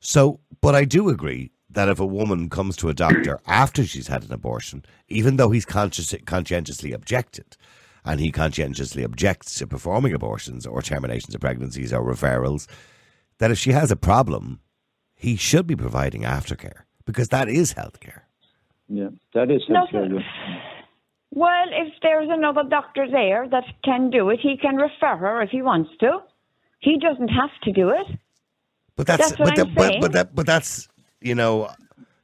So, but I do agree that if a woman comes to a doctor after she's had an abortion, even though he's conscious, conscientiously objected, and he conscientiously objects to performing abortions or terminations of pregnancies or referrals, that if she has a problem, he should be providing aftercare because that is healthcare. Yeah, that is No, healthcare. Well, if there's another doctor there that can do it, he can refer her if he wants to. He doesn't have to do it. But that's, That's what but, I'm that, but, saying. but that but that's you know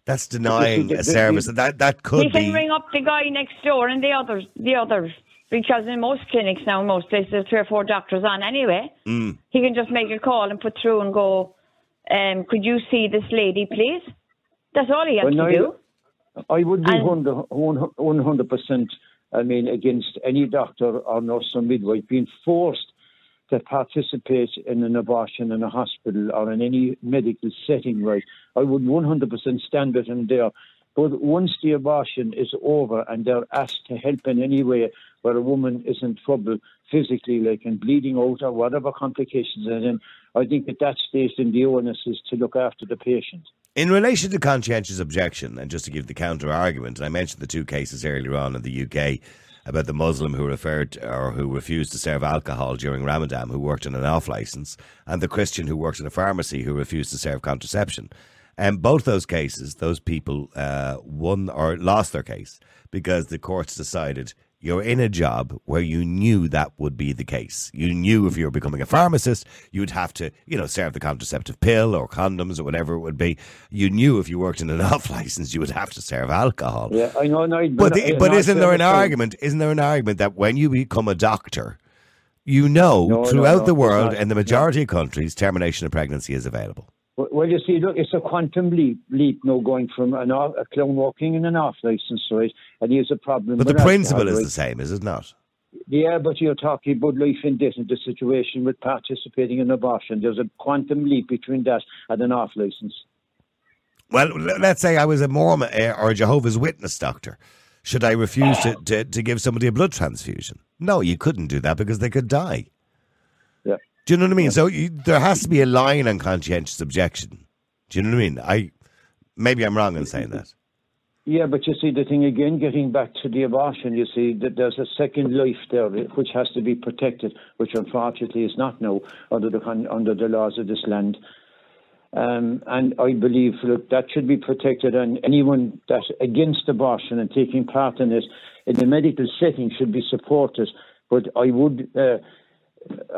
that's denying a service that that could he can be ring up the guy next door and the others, the others, because in most clinics now, most places, there's three or four doctors on anyway. Mm. He can just make a call and put through and go, um, "Could you see this lady, please?" That's all he has Well, to now- do. I would be And- 100 percent. I mean, against any doctor or nurse or midwife being forced to participate in an abortion in a hospital or in any medical setting. Right, I would 100 percent stand with him there. But once the abortion is over and they're asked to help in any way where a woman is in trouble physically, like in bleeding out or whatever complications are in, I think at that stage then the onus is to look after the patient. In relation to conscientious objection, and just to give the counter argument, I mentioned the two cases earlier on in the UK about the Muslim who referred or who refused to serve alcohol during Ramadan, who worked on an off license, and the Christian who worked in a pharmacy who refused to serve contraception. And both those cases, those people uh, won or lost their case because the courts decided you're in a job where you knew that would be the case. You knew if you were becoming a pharmacist, you'd have to, you know, serve the contraceptive pill or condoms or whatever it would be. You knew if you worked in an <laughs> off license, you would have to serve alcohol. Yeah, I know. No, But, the, but isn't there an argument? Isn't there an argument that when you become a doctor, you know No, no, throughout no, the world in the majority of countries, termination of pregnancy is available? Well, you see, look, it's a quantum leap, leap now going from an off, a clone walking in an off license, right? And here's a problem. But the principle is the same, is it not? Yeah, but you're talking about life and death in the situation with participating in abortion. There's a quantum leap between that and an off license. Well, let's say I was a Mormon uh, or a Jehovah's Witness doctor. Should I refuse to, to, to give somebody a blood transfusion? No, you couldn't do that because they could die. Yeah. Do you know what I mean? So you, there has to be a line on conscientious objection. Do you know what I mean? I maybe I'm wrong in saying that. Yeah, but you see, the thing again, getting back to the abortion, you see that there's a second life there which has to be protected, which unfortunately is not now under the under the laws of this land. Um, and I believe look, that should be protected, and anyone that's against abortion and taking part in it in the medical setting should be supported. But I would uh,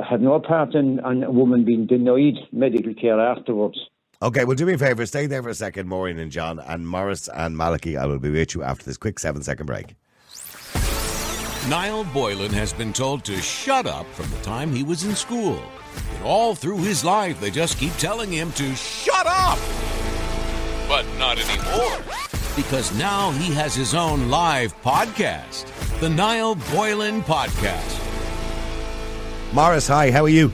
have no part in, in a woman being denied medical care afterwards. Okay, well, do me a favour. Stay there for a second, Maureen and John. And Morris and Malachy, I will be with you after this quick seven second break. Niall Boylan has been told to shut up from the time he was in school. And all through his life, they just keep telling him to shut up. But not anymore. Because now he has his own live podcast, the Niall Boylan Podcast. Morris, hi, how are you?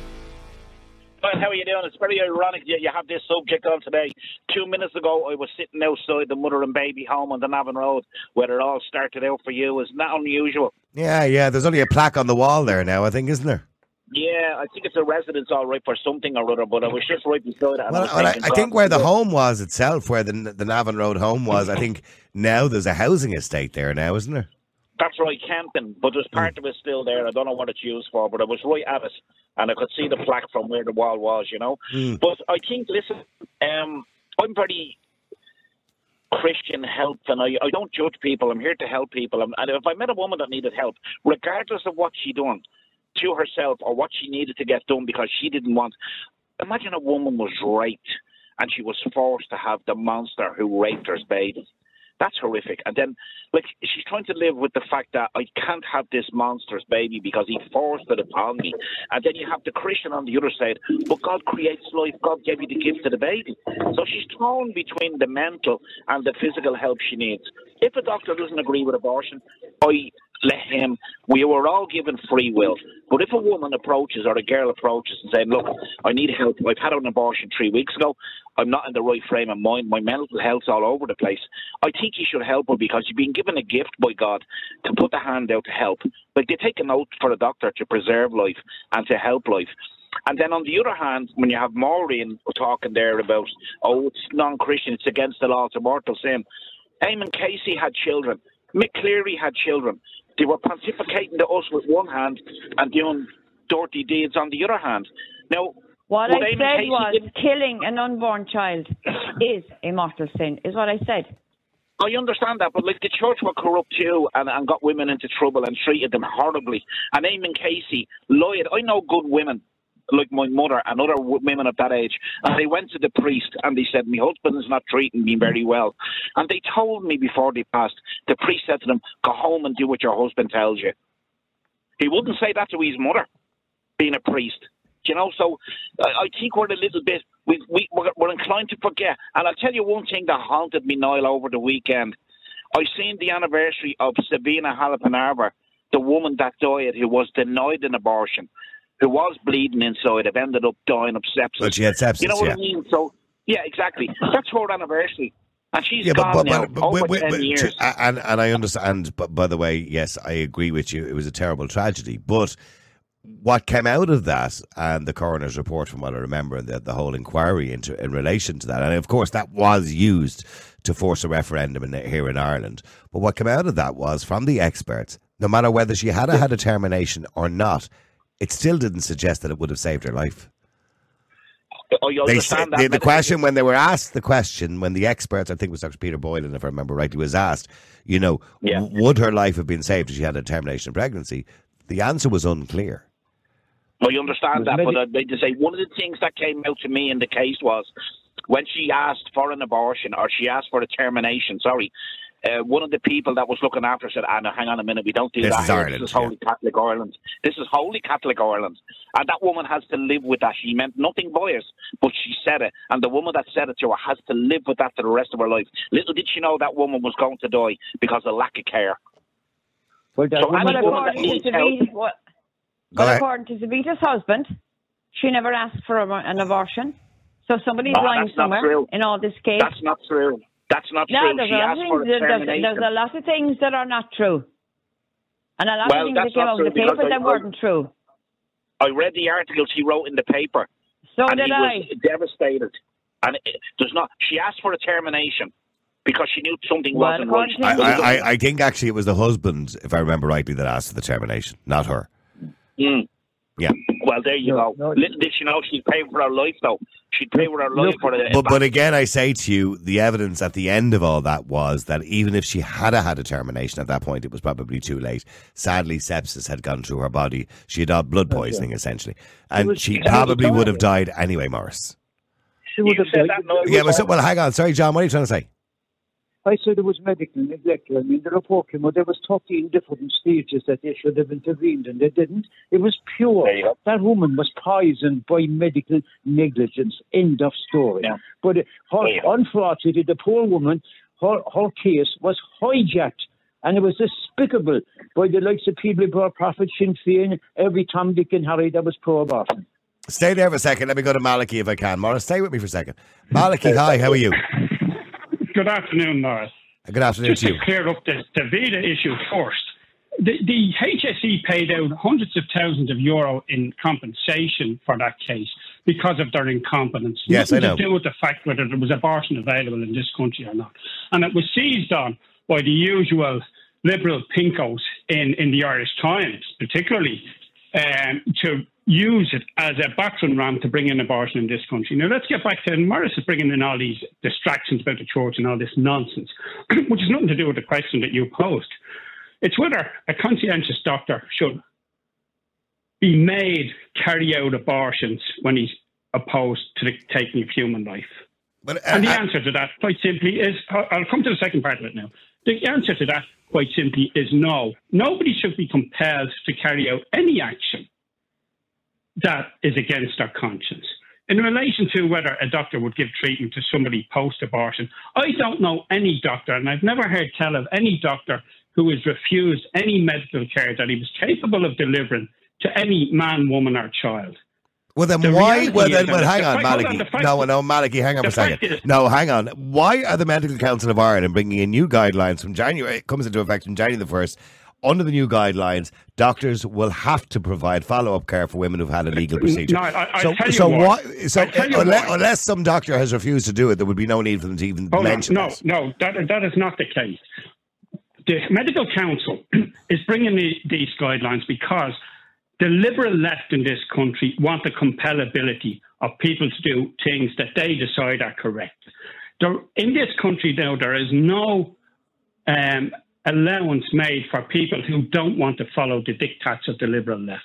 Well, how are you doing? It's very ironic you, you have this subject on today. Two minutes ago, I was sitting outside the mother and baby home on the Navan Road where it all started out for you. Isn't that unusual? Yeah, yeah, there's only a plaque on the wall there now, I think, isn't there? Yeah, I think it's a residence all right for something or other, but I was just right beside it. Well, well, I, I think where the home was itself, where the the Navan Road home was, I <laughs> think now there's a housing estate there now, isn't there? That's right, camping, but there's part of it still there. I don't know what it's used for, but I was right at it, and I could see the plaque from where the wall was, you know. But I think, listen, um, I'm very Christian help, and I, I don't judge people. I'm here to help people. And and if I met a woman that needed help, regardless of what she done to herself or what she needed to get done because she didn't want, imagine a woman was raped and she was forced to have the monster who raped her baby. That's horrific. And then, like, she's trying to live with the fact that I can't have this monster's baby because he forced it upon me. And then you have the Christian on the other side, but God creates life. God gave you the gift of the baby. So she's torn between the mental and the physical help she needs. If a doctor doesn't agree with abortion, I let him. We were all given free will. But if a woman approaches or a girl approaches and saying, "Look, I need help. I've had an abortion three weeks ago. I'm not in the right frame of mind. My mental health's all over the place." I think you should help her because you've been given a gift by God to put the hand out to help. Like they take an oath for a doctor to preserve life and to help life. And then on the other hand, when you have Maureen talking there about, oh, it's non-Christian, it's against the law, it's a mortal sin. Eamon Casey had children. Mick Cleary had children. They were pontificating to us with one hand and doing dirty deeds on the other hand. Now, What would I Eamon said Casey was did- killing an unborn child <coughs> is a mortal sin, is what I said. I understand that, but like the church were corrupt too and, and got women into trouble and treated them horribly. And Eamon Casey lied. I know good women like my mother and other women of that age, and they went to the priest and they said, "My husband is not treating me very well," and they told me before they passed. The priest said to them, "Go home and do what your husband tells you." He wouldn't say that to his mother, being a priest. You know, so I, I think we're a little bit we, we we're, we're inclined to forget. And I'll tell you one thing that haunted me, Niall, over the weekend. I seen the anniversary of Savita Halappanavar, the woman that died who was denied an abortion, who was bleeding inside, have ended up dying of sepsis. But she had sepsis, You know what yeah. I mean? So yeah, exactly. That's her anniversary, and she's Yeah, gone but, now but, but over wait, ten wait, years. and and I understand. But by the way, yes, I agree with you. It was a terrible tragedy. But what came out of that and the coroner's report, from what I remember, and the, the whole inquiry into in relation to that, and of course that was used to force a referendum in, here in Ireland. But what came out of that was from the experts, no matter whether she had a, had a termination or not, it still didn't suggest that it would have saved her life. Oh, I They understand said, that. the, the question when they were asked the question when the experts, I think it was Dr. Peter Boylan, if I remember rightly, was asked, you know, Yeah. w- would her life have been saved if she had a termination of pregnancy? The answer was unclear. Well, you understand that, There's but I'd like to say one of the things that came out to me in the case was when she asked for an abortion or she asked for a termination. Sorry, uh, one of the people that was looking after her said, "Ah, no, hang on a minute, we don't do This that. is here. Ireland, This is yeah. Holy Catholic Ireland. This is Holy Catholic Ireland." And that woman has to live with that. She meant nothing by it, but she said it, and the woman that said it to her has to live with that for the rest of her life. Little did she know that woman was going to die because of lack of care. Well, that So woman- any Well, woman that according to needs Savita, well, well, according to Savita's husband, she never asked for a, an abortion. So somebody's No, lying somewhere in all this case. that's not true. That's not no, true. there's She a, lot of asked for things, a there's, there's, termination. there's a lot of things that are not true. And a lot Well, of things that came out in the paper I- that I- weren't true. I read the articles he wrote in the paper, So and did he I. was devastated. And it, there's not. She asked for a termination because she knew something Well, wasn't right. I, I, I- I think actually it was the husband, if I remember rightly, that asked for the termination, not her. Mm. Yeah. Well, there you No, go. no. Little did she know she'd pay for her life, though. She'd pay for her life for it. But but again, I say to you, the evidence at the end of all that was that even if she had a had a termination at that point, it was probably too late. Sadly, sepsis had gone through her body. She had had blood oh, poisoning essentially, and was- she she probably would have died anyway, Morris. she would have said died. that, Yeah, but so, well, hang on. Sorry, John. What are you trying to say? I said it was medical neglect. I mean, the report came out. There was 13 different stages that they should have intervened, and they didn't. It was pure. There you go. That woman was poisoned by medical negligence. End of story. Yeah. But her, There you go. unfortunately, the poor woman, her, her case was hijacked. And it was despicable by the likes of people who brought Profit Sinn Féin, every Tom, Dick, and Harry that was pro-abortion. Stay there for a second. Let me go to Malachy if I can. Morris, stay with me for a second. Malachy, hi, how are you? <laughs> Good afternoon, Norris. Good afternoon Just to to you. clear up the, the Vita issue first. The, the HSE paid out hundreds of thousands of euro in compensation for that case because of their incompetence. Yes, I Nothing know. to do with the fact whether there was abortion available in this country or not. And it was seized on by the usual liberal pinkos in, in the Irish Times, particularly, um, to use it as a battering ram to bring in abortion in this country. Now, let's get back to Morris is bringing in all these distractions about the church and all this nonsense, <clears throat> which has nothing to do with the question that you posed. It's whether a conscientious doctor should be made carry out abortions when he's opposed to the taking of human life. But, uh, And the uh, answer to that, quite simply, is I'll come to the second part of it now. The answer to that, quite simply, is no. Nobody should be compelled to carry out any action that is against their conscience. In relation to whether a doctor would give treatment to somebody post abortion, I don't know any doctor, and I've never heard tell of any doctor who has refused any medical care that he was capable of delivering to any man, woman, or child. well, then the why? Well, then, well, hang on, fact- hold on, Malachy. the fact- No, no, Malachy, hang on for a second. No, hang on. Why are the Medical Council of Ireland bringing in new guidelines from January? It comes into effect from January the 1st. Under the new guidelines, doctors will have to provide follow up care for women who've had a legal procedure. No, I- I'll so, tell you so why. why? So, unless, unless some doctor has refused to do it, there would be no need for them to even Hold on. mention No, this. no, that, that is not the case. The Medical Council <clears throat> is bringing the, these guidelines because the liberal left in this country want the compellability of people to do things that they decide are correct. There, in this country now, there is no um, allowance made for people who don't want to follow the diktats of the liberal left.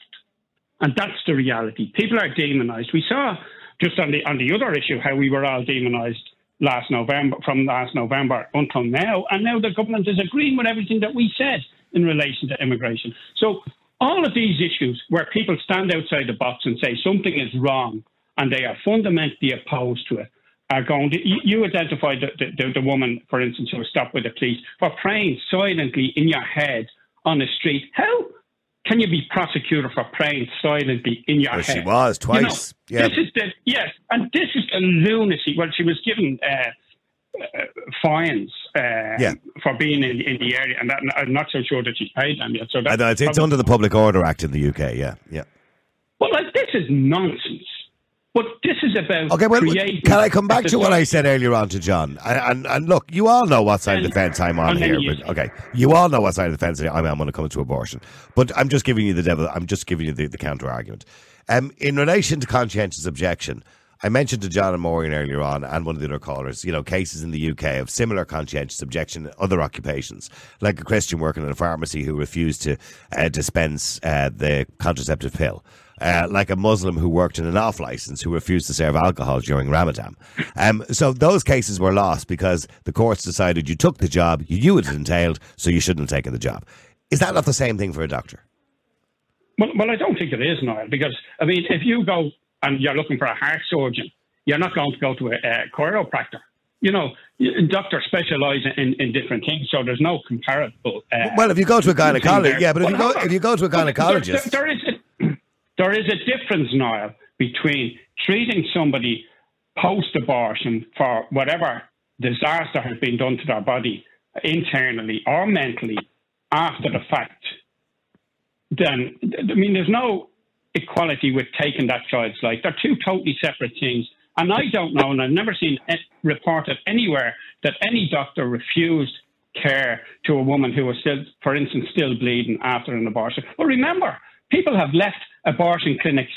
And that's the reality. People are demonized. We saw just on the on the other issue how we were all demonized last November from last November until now, and now the government is agreeing with everything that we said in relation to immigration. So all of these issues where people stand outside the box and say something is wrong and they are fundamentally opposed to it are going to. You, identified the, the, the, woman, for instance, who was stopped by the police for praying silently in your head on the street. How can you be prosecuted for praying silently in your Well, head? she was You know, twice. yeah. This is the yes, and this is the lunacy. Well, she was given uh, uh, fines uh, Yeah. for being in, in the area, and that, I'm not so sure that she's paid them yet. So I that, it's, it's under the Public Order Act in the UK, yeah. yeah. Well, like this is nonsense. But this is about Okay, well, can I come back to what I said earlier on to John? And, and, and look, you all know what side of the fence I'm on here. But, okay, you all know what side of the fence I'm on when it comes to abortion. But I'm just giving you the devil. I'm just giving you the, the counter argument. Um, in relation to conscientious objection, I mentioned to John and Maureen earlier on, and one of the other callers, you know, cases in the UK of similar conscientious objection in other occupations, like a Christian working in a pharmacy who refused to uh, dispense uh, the contraceptive pill. Uh, like a Muslim who worked in an off license who refused to serve alcohol during Ramadan. Um, so those cases were lost because the courts decided you took the job, you knew it entailed, so you shouldn't have taken the job. Is that not the same thing for a doctor? Well, well, I don't think it is, Niall, because, I mean, if you go and you're looking for a heart surgeon, you're not going to go to a, a chiropractor. You know, doctors specialise in, in different things, so there's no comparable. Uh, Well, if you go to a gynecologist, yeah, but if you go if you go to a gynecologist, there- there is there is a difference, Niall, between treating somebody post-abortion for whatever disaster has been done to their body internally or mentally after the fact. Then, I mean, there's no equality with taking that child's life. They're two totally separate things. And I don't know, and I've never seen it reported anywhere that any doctor refused care to a woman who was still, for instance, still bleeding after an abortion. But remember, people have left abortion clinics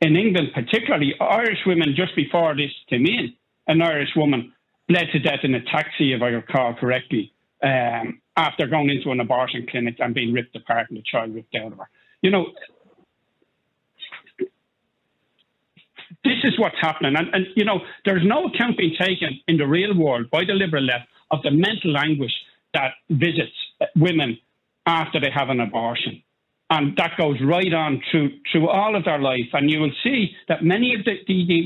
in England, particularly Irish women, just before this came in. An Irish woman bled to death in a taxi, if I recall correctly, um, after going into an abortion clinic and being ripped apart and the child ripped out of her. You know, this is what's happening. And, and, you know, there's no account being taken in the real world by the Liberal left of the mental anguish that visits women after they have an abortion. And that goes right on through through all of their life. And you will see that many of the, the, the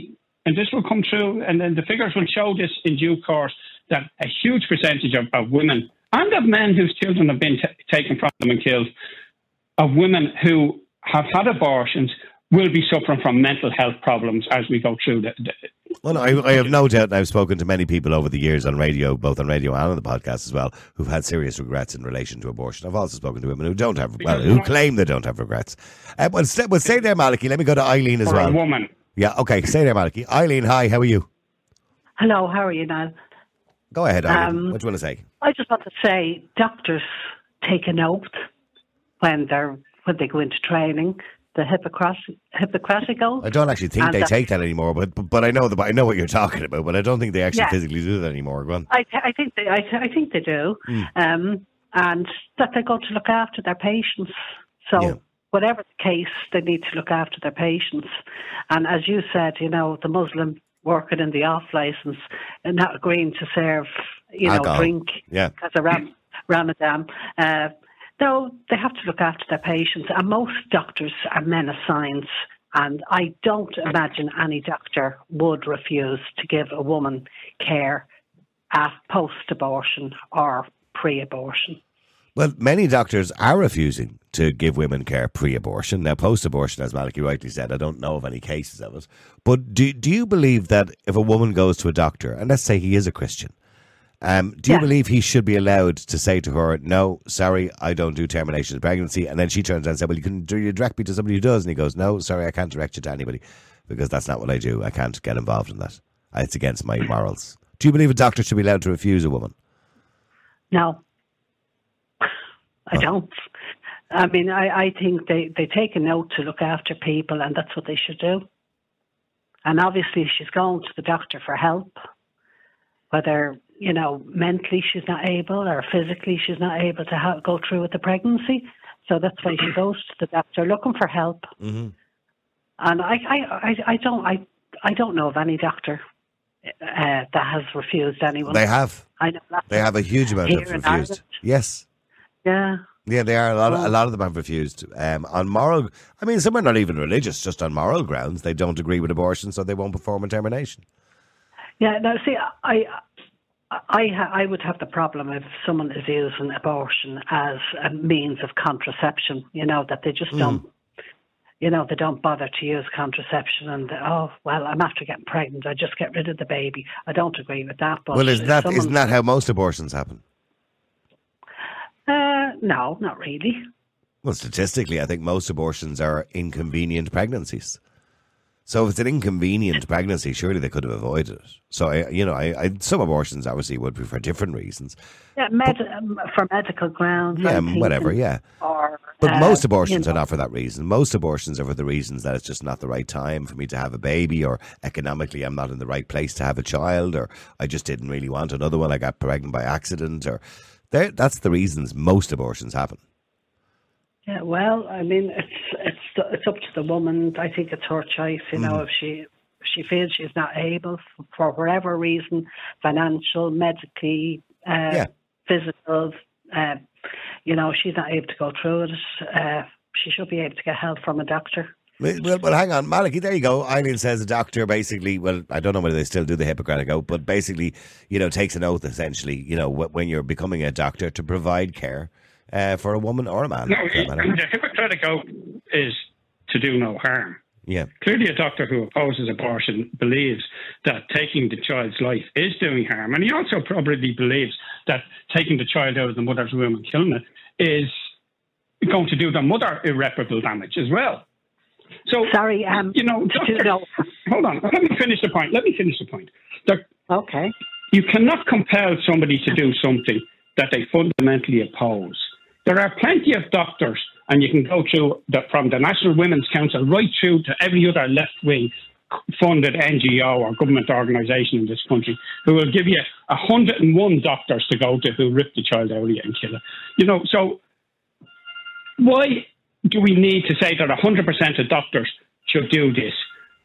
and this will come true, and then the figures will show this in due course, that a huge percentage of, of women and of men whose children have been t- taken from them and killed, of women who have had abortions will be suffering from mental health problems as we go through the. the well, I, I, have no doubt, and I've spoken to many people over the years on radio, both on radio and on the podcast as well, who've had serious regrets in relation to abortion. I've also spoken to women who don't have, well, who claim they don't have regrets. Uh, well, stay, well, stay there, Malachy. Let me go to Eileen as for well. a woman. Yeah, okay, stay there, Malachy. Eileen, hi, how are you? Hello, how are you now? Go ahead, Eileen. Um, what do you want to say? I just want to say doctors take an oath when they're when they go into training. The Hippocratic Hippocratic oath. I don't actually think they that- take that anymore, but but, but I know the, I know what you're talking about, but I don't think they actually Yeah. physically do that anymore. Go. I, th- I think they, I, th- I think they do, Mm. um, and that they go to look after their patients. So Yeah. whatever the case, they need to look after their patients. And as you said, you know, the Muslim working in the off license and not agreeing to serve, you know, Alcohol. drink Yeah. as a ram- Ramadan. Uh, no, they have to look after their patients, and most doctors are men of science. And I don't imagine any doctor would refuse to give a woman care at post-abortion or pre-abortion. Well, many doctors are refusing to give women care pre-abortion. Now, post-abortion, as Malachy rightly said, I don't know of any cases of it. But do do you believe that if a woman goes to a doctor, and let's say he is a Christian, um, do you Yeah. believe he should be allowed to say to her, "No, sorry, I don't do termination of pregnancy," and then she turns around and says, "Well, you can direct me to somebody who does," and he goes, "No, sorry, I can't direct you to anybody because that's not what I do. I can't get involved in that. It's against my morals." Do you believe a doctor should be allowed to refuse a woman? No, I don't. I mean, I, I think they, they take a note to look after people, and that's what they should do. And obviously, if she's going to the doctor for help, whether you know mentally she's not able or physically she's not able to ha- go through with the pregnancy, so that's why she goes to the doctor looking for help. Mm-hmm. And I, I, I, I don't, I, I don't know of any doctor uh, that has refused anyone. They have. I know They have a huge amount of refused. Yes. Yeah. Yeah, they are. A lot, of, a lot of them have refused um, on moral. I mean, some are not even religious, just on moral grounds. They don't agree with abortion, so they won't perform a termination. Yeah, now see, I, I, ha- I would have the problem if someone is using abortion as a means of contraception. You know that they just Mm. don't, you know, they don't bother to use contraception, and oh well, I'm after getting pregnant. I just get rid of the baby. I don't agree with that. But well, isn't that, someone, isn't that how most abortions happen? Uh, no, not really. Well, statistically, I think most abortions are inconvenient pregnancies. So if it's an inconvenient pregnancy, surely they could have avoided it. So I, you know, I, I some abortions obviously would be for different reasons. Yeah, med- um, for medical grounds. Yeah, whatever. Yeah. Or, But uh, most abortions you are not for that reason. Most abortions are for the reasons that it's just not the right time for me to have a baby, or economically I'm not in the right place to have a child, or I just didn't really want another one. I got pregnant by accident, or that's the reasons most abortions happen. Yeah, well, I mean, it's it's up to the woman. I think it's her choice. You know, Mm. if she if she feels she's not able for whatever reason, financial, medically, uh, Yeah. physical, uh, you know, she's not able to go through it. Uh, she should be able to get help from a doctor. Well, well, well, hang on, Malachy. There you go. Eileen says a doctor basically. Well, I don't know whether they still do the Hippocratic oath, but basically, you know, takes an oath essentially. You know, when you're becoming a doctor to provide care uh, for a woman or a man. No, for the Hippocratic oath is to do no harm. Yeah. Clearly, a doctor who opposes abortion believes that taking the child's life is doing harm. And he also probably believes that taking the child out of the mother's womb and killing it is going to do the mother irreparable damage as well. So, sorry, um, you know, to do doctors- hold on. Let me finish the point. Let me finish the point. Doc- Okay. you cannot compel somebody to do something that they fundamentally oppose. There are plenty of doctors, and you can go through the, from the National Women's Council right through to every other left wing funded NGO or government organisation in this country who will give you 101 doctors to go to who rip the child out of you and kill it. You know, so why do we need to say that 100% of doctors should do this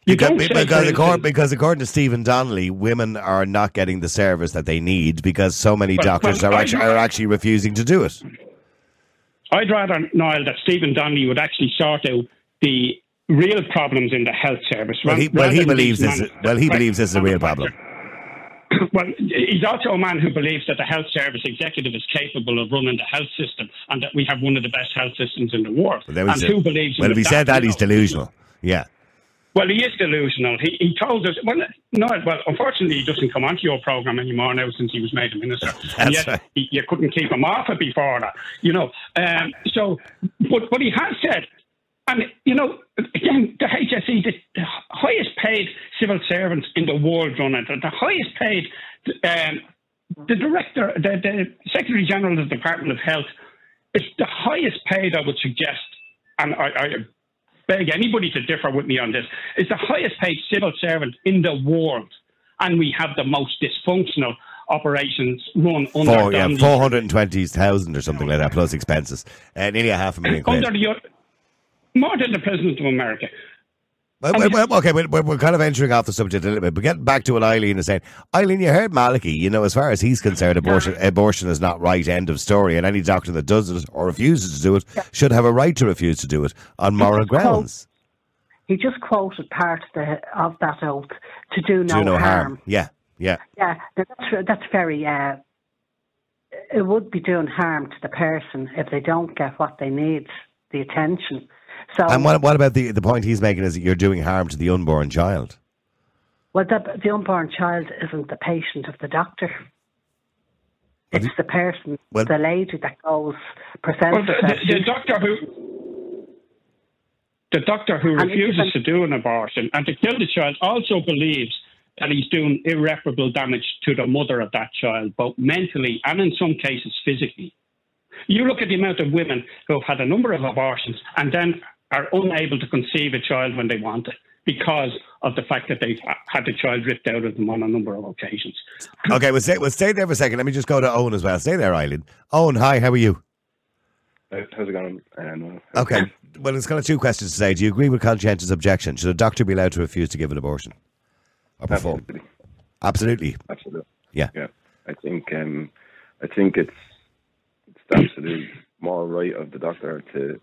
You because, because, according, because according to Stephen Donnelly, women are not getting the service that they need because so many Well, doctors well, are actually, are actually refusing to do it. I'd rather, Niall, that Stephen Donnelly would actually sort out the real problems in the health service. Well, he, well, he believes this. Well, he Right. believes this is a real problem. <coughs> Well, he's also a man who believes that the health service executive is capable of running the health system and that we have one of the best health systems in the world. Well, and who believes well, if he said that, you he's delusional. Yeah. Well, he is delusional. He, he told us, well, no, well, unfortunately, he doesn't come onto your program anymore now since he was made a minister. <laughs> and yet, right. he, you couldn't keep him off it before that, you know. Um, so, but, but he has said, and, you know, again, the HSE, the, the highest paid civil servants in the world run it, the highest paid, um, the director, the, the Secretary General of the Department of Health is the highest paid, I would suggest, and I, I beg anybody to differ with me on this, is the highest paid civil servant in the world. And we have the most dysfunctional operations run under Four, yeah, 420,000 or something like that, plus expenses. Uh, nearly a half a million. Under the, more than the President of America. Well, well, well, okay, we're, we're kind of entering off the subject a little bit, but getting back to what Eileen is saying. Eileen, you heard Malachy. You know, as far as he's concerned, abortion abortion is not right. End of story. And any doctor that does it or refuses to do it should have a right to refuse to do it on moral grounds. He just quoted part of, the, of that oath to do no, do no harm. harm. Yeah, yeah. Yeah, that's that's very. Uh, it would be doing harm to the person if they don't get what they need, the attention. So, And what, what about the the point he's making is that you're doing harm to the unborn child? well, the, the unborn child isn't the patient of the doctor. It's the person, well- the lady that goes presents Well, the, the, the doctor who the doctor who And refuses to do an abortion and to kill the child also believes that he's doing irreparable damage to the mother of that child, both mentally and in some cases physically. You look at the amount of women who have had a number of abortions and then are unable to conceive a child when they want it because of the fact that they've had the child ripped out of them on a number of occasions. <laughs> Okay, we'll stay, we'll stay there for a second. Let me just go to Owen as well. Stay there, Eileen. Owen, hi, how are you? How's it going? Um, Okay. Well, it's kind of two questions to say. Do you agree with conscientious objection? Should a doctor be allowed to refuse to give an abortion? Or perform? Absolutely. Absolutely. Absolutely. Yeah. Yeah. I think um, I think it's it's the absolute moral right of the doctor to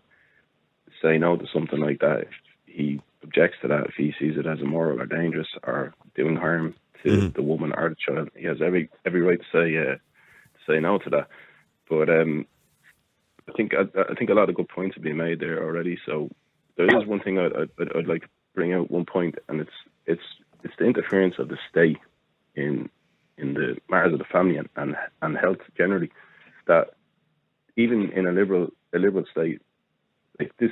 say no to something like that. If he objects to that, if he sees it as immoral or dangerous or doing harm to Mhm. the woman or the child, he has every every right to say uh, to say no to that. But um, I think I, I think a lot of good points have been made there already. So there is one thing I'd, I'd, I'd like to bring out one point, and it's it's it's the interference of the state in in the matters of the family and, and, and health generally. That even in a liberal a liberal state, like this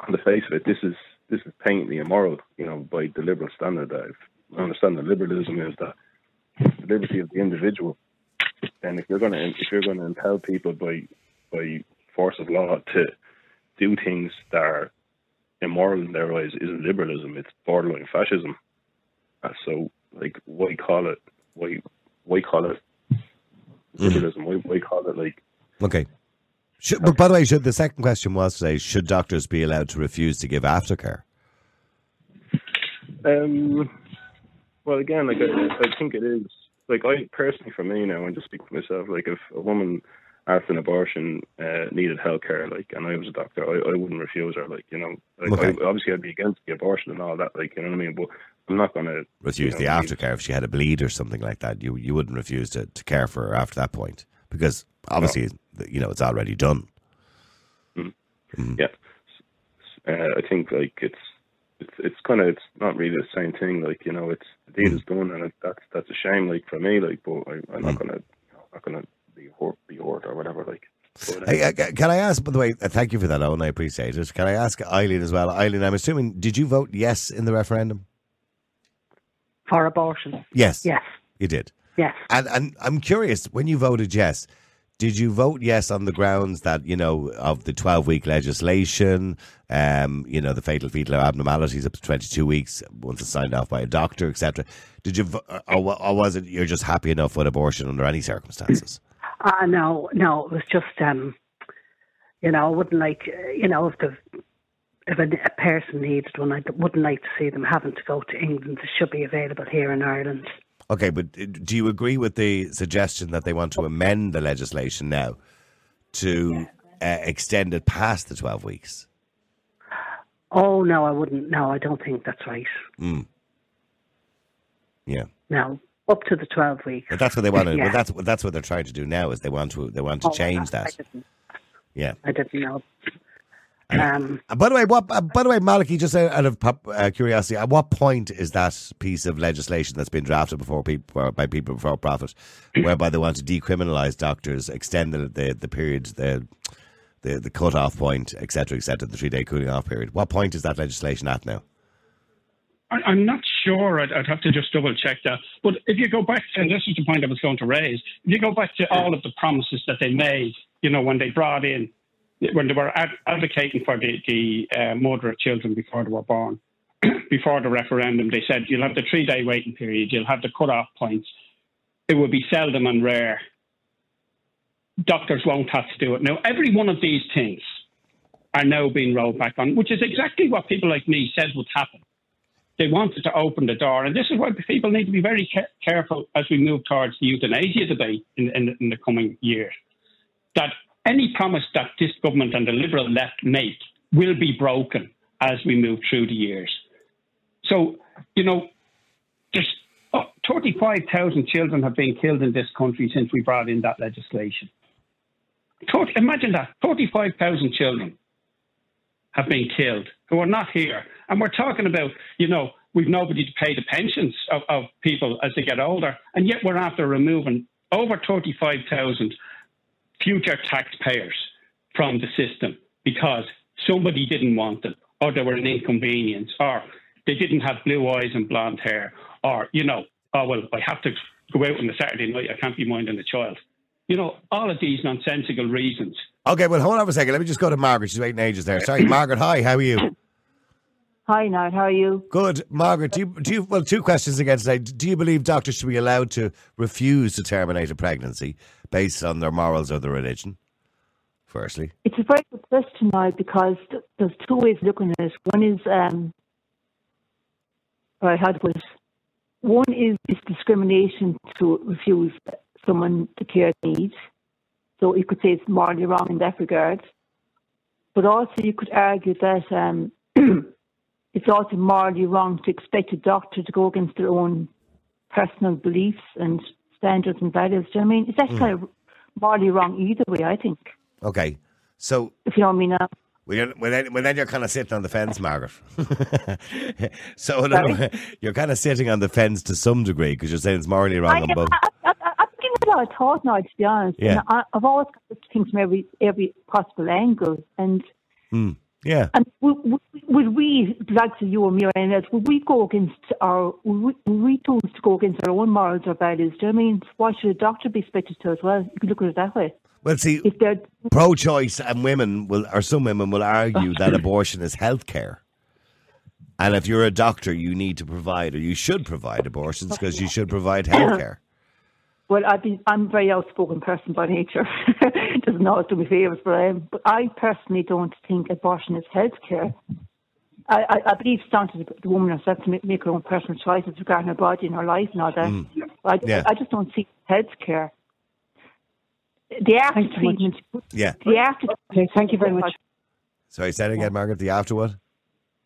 on the face of it, this is this is patently immoral, you know, by the liberal standard. That if I understand that liberalism is that the liberty of the individual. And if you're gonna if you're gonna impel people by by force of law to do things that are immoral in their eyes isn't liberalism, it's borderline fascism. Uh, so like why call it why why call it liberalism? Why, why call it like Okay. Should, but by the way, should the second question was today: Should doctors be allowed to refuse to give aftercare? Um, well, again, like I, I think it is. Like I personally, for me now, and just speak for myself. Like if a woman after an abortion uh, needed health care, like, and I was a doctor, I, I wouldn't refuse her. Like, you know, like Okay. I, obviously I'd be against the abortion and all that. Like, you know what I mean? But I'm not going to Refuse the aftercare if she had a bleed or something like that. You you wouldn't refuse to, to care for her after that point because obviously you know it's already done. Yeah, uh, I think like it's it's it's kind of it's not really the same thing. Like you know, it's the deed is done, and it, that's that's a shame. Like for me, like, but I, I'm not gonna not gonna be hurt be hurt or whatever. Like, but, uh, Hey, uh, can I ask? By the way, uh, thank you for that, Owen. I appreciate it. Can I ask Eileen as well? Eileen, I'm assuming did you vote yes in the referendum? for abortion. Yes. Yes. You did. Yes. And and I'm curious, when you voted yes, did you vote yes on the grounds that, you know, of the 12 week legislation, um, you know, the fatal fetal abnormalities up to 22 weeks once it's signed off by a doctor, etc. Did you, or, or was it you're just happy enough with abortion under any circumstances? Uh, no, no, it was just, um, you know, I wouldn't like, you know, if the if a, a person needed one, I wouldn't like to see them having to go to England. It should be available here in Ireland. Okay, but uh, do you agree with the suggestion that they want to amend the legislation now to uh, extend it past the 12 weeks? Oh, no, I wouldn't. No, I don't think that's right. Mm. Yeah. No, up to the 12 weeks. But that's what they want to. <laughs> Yeah. That's that's what they're trying to do now. Is they want to they want to Oh, change I- I that. didn't- Yeah. I didn't know. Um, Uh, By the way, what? Uh, by the way, Malachy, just out out of pop, uh, curiosity, at what point is that piece of legislation that's been drafted before people by people before profit, whereby they want to decriminalise doctors, extend the the, the period, the the the cut off point, etc., etc., the three day cooling off period? What point is that legislation at now? I, I'm not sure. I'd, I'd have to just double check that. But if you go back to, and this is the point I was going to raise, if you go back to all of the promises that they made, you know, when they brought in, when they were ad- advocating for the, the uh, murder of children before they were born, <clears throat> before the referendum, they said you'll have the three day waiting period, you'll have the cut off points. It will be seldom and rare. Doctors won't have to do it. Now, every one of these things are now being rolled back on, which is exactly what people like me said would happen they wanted to open the door. And this is why people need to be very ca- careful as we move towards the euthanasia debate in, in, in the coming years. That any promise that this government and the Liberal left make will be broken as we move through the years. So, you know, just oh, 35,000 children have been killed in this country since we brought in that legislation. Imagine that 35,000 children have been killed who are not here. And we're talking about, you know, we've nobody to pay the pensions of, of people as they get older. And yet we're after removing over 35,000 future taxpayers from the system because somebody didn't want them or they were an inconvenience or they didn't have blue eyes and blonde hair or, you know, oh, well, I have to go out on a Saturday night. I can't be minding a child. You know, all of these nonsensical reasons. Okay, well, hold on a second. Let me just go to Margaret. She's waiting ages there. Sorry, Margaret. Hi, how are you? Hi, Niall. How are you? Good, Margaret. Do you, do you? Well, two questions again today. Do you believe doctors should be allowed to refuse to terminate a pregnancy based on their morals or their religion? Firstly, It's a very good question now because th- there's two ways of looking at it. One is, um, right, how to? One is, is discrimination to refuse someone the care they need. So you could say it's morally wrong in that regard. But also you could argue that um, <clears throat> it's also morally wrong to expect a doctor to go against their own personal beliefs and standards and values. Do you know what I mean? It's actually Mm. kind of morally wrong either way, I think. okay. So, If you know what I mean. Uh, well, then, well, then you're kind of sitting on the fence, Margaret. <laughs> so no, <laughs> you're kind of sitting on the fence to some degree because you're saying it's morally wrong on both. I, I, I, I'm giving it a lot of thought now, to be honest. Yeah. And I, I've always got to think from every every possible angle. And Hmm. Yeah. and would, would, we, like you or me or anyone else, would we go against our, would we, would we choose to go against our own morals or values? Do you know what I mean? Why should a doctor be expected to as well? You could look at it that way. Well, see, If they're pro-choice and women will, or some women will argue that abortion is health care. And if you're a doctor, you need to provide, or you should provide abortions because you should provide <coughs> health care. Well, I've been, I'm a very outspoken person by nature. <laughs> Doesn't always do me favours, but I am. But I personally don't think abortion is health care. I, I, I believe it's down to the, the woman herself to make, make her own personal choices regarding her body and her life and all that. Mm. I, Yeah. I just don't see health care. The after Thanks so much. treatment. Yeah. The after. Okay, thank you very much. Sorry, say it again, Margaret. The after what?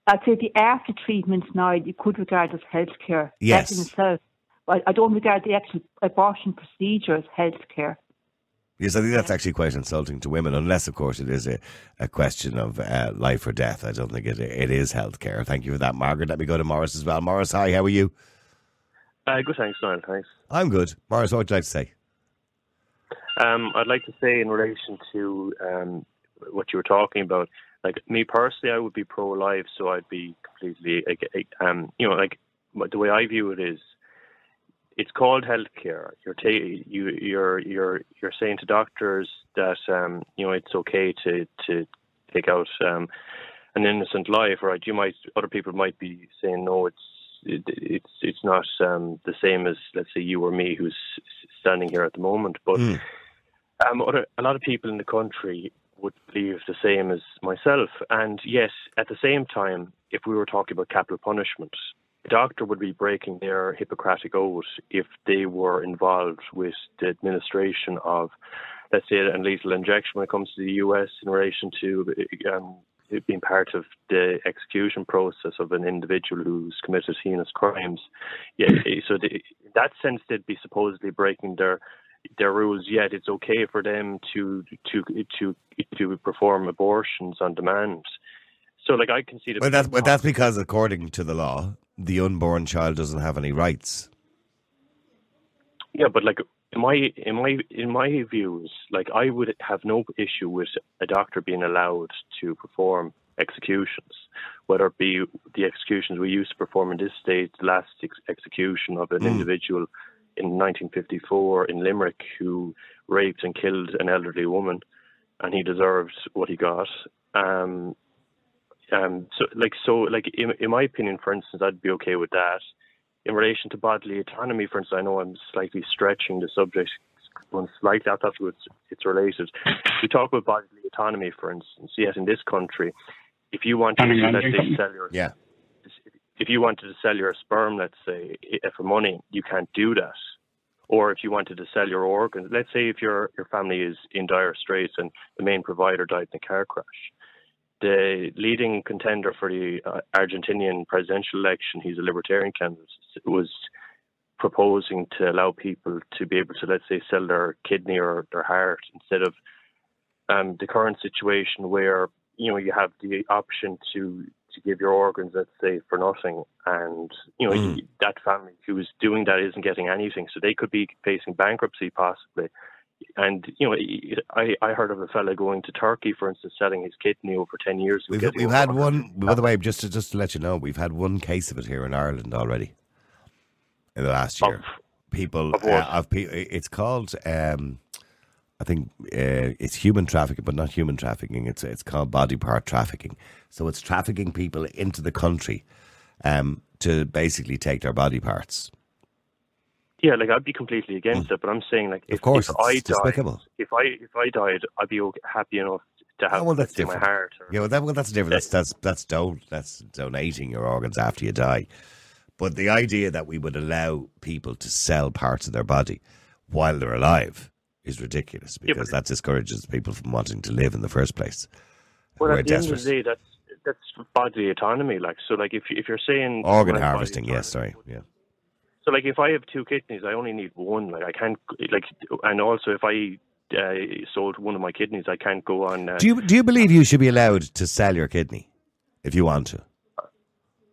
I'd say the after treatment now you could regard as health care. Yes. That in itself. I, I don't regard the actual abortion procedure as health care. Yes, I think that's actually quite insulting to women, unless, of course, it is a, a question of uh, life or death. I don't think it it is healthcare. Thank you for that, Margaret. Let me go to Morris as well. Morris, hi, how are you? Uh, good, thanks, Niall. Thanks. I'm good. Morris, what would you like to say? Um, I'd like to say in relation to um, what you were talking about, like me personally, I would be pro-life, so I'd be completely, like, um, you know, like the way I view it is, it's called healthcare. You're ta- you you're you're you're saying to doctors that um, you know it's okay to to take out um, an innocent life, right? You might other people might be saying no, it's it, it's it's not um, the same as let's say you or me who's standing here at the moment, but Mm. um, other, a lot of people in the country would believe the same as myself. And yes, at the same time, if we were talking about capital punishment, a doctor would be breaking their Hippocratic oath if they were involved with the administration of, let's say, a lethal injection when it comes to the US in relation to um, it being part of the execution process of an individual who's committed heinous crimes. Yeah, so in that sense, they'd be supposedly breaking their their rules. Yet it's okay for them to to to to perform abortions on demand. So, like, I can see the. But that's but that's because, according to the law, the unborn child doesn't have any rights. Yeah, but like in my in my in my views, like I would have no issue with a doctor being allowed to perform executions, whether it be the executions we used to perform in this state, the last ex- execution of an Mm. individual in 1954 in Limerick who raped and killed an elderly woman, and he deserved what he got. Um, um, so, like, so, like, in, in my opinion, for instance, I'd be okay with that. In relation to bodily autonomy, for instance, I know I'm slightly stretching the subject one slightly. I thought it's, it's related. We talk about bodily autonomy, for instance. Yes, in this country, if you want to, let's say, sell your Yeah. if you wanted to sell your sperm, let's say, i- for money, you can't do that. Or if you wanted to sell your organs, let's say if your your family is in dire straits and the main provider died in a car crash, the leading contender for the uh, Argentinian presidential election, he's a libertarian candidate, was proposing to allow people to be able to, let's say, sell their kidney or their heart instead of um, the current situation where you know you have the option to to give your organs, let's say, for nothing, and you know Mm. that family who is doing that isn't getting anything, so they could be facing bankruptcy possibly. And you know, I I heard of a fella going to Turkey, for instance, selling his kidney over ten years. We've, we've had 100. one, by the way, just to, just to let you know, we've had one case of it here in Ireland already in the last year. People, of uh, of pe- it's called, um, I think uh, it's human trafficking, but not human trafficking. It's it's called body part trafficking. So it's trafficking people into the country um, to basically take their body parts. Yeah, like I'd be completely against it, but I'm saying like if, Mm. Of course, if I died, despicable. if I if I died, I'd be okay, happy enough to have Oh, well, that's let's my different. heart. Or, Yeah, well, that, well, that's different. That's that's that's don- that's donating your organs after you die. But the idea that we would allow people to sell parts of their body while they're alive is ridiculous Yeah, because that discourages people from wanting to live in the first place. well, at the end of the day, that's that's bodily autonomy. Like so, like if if you're saying Organ harvesting, yes, sorry, yeah. So like if I have two kidneys, I only need one. Like I can't like, and also if I uh, sold one of my kidneys, I can't go on. Uh, Do you do you believe you should be allowed to sell your kidney if you want to?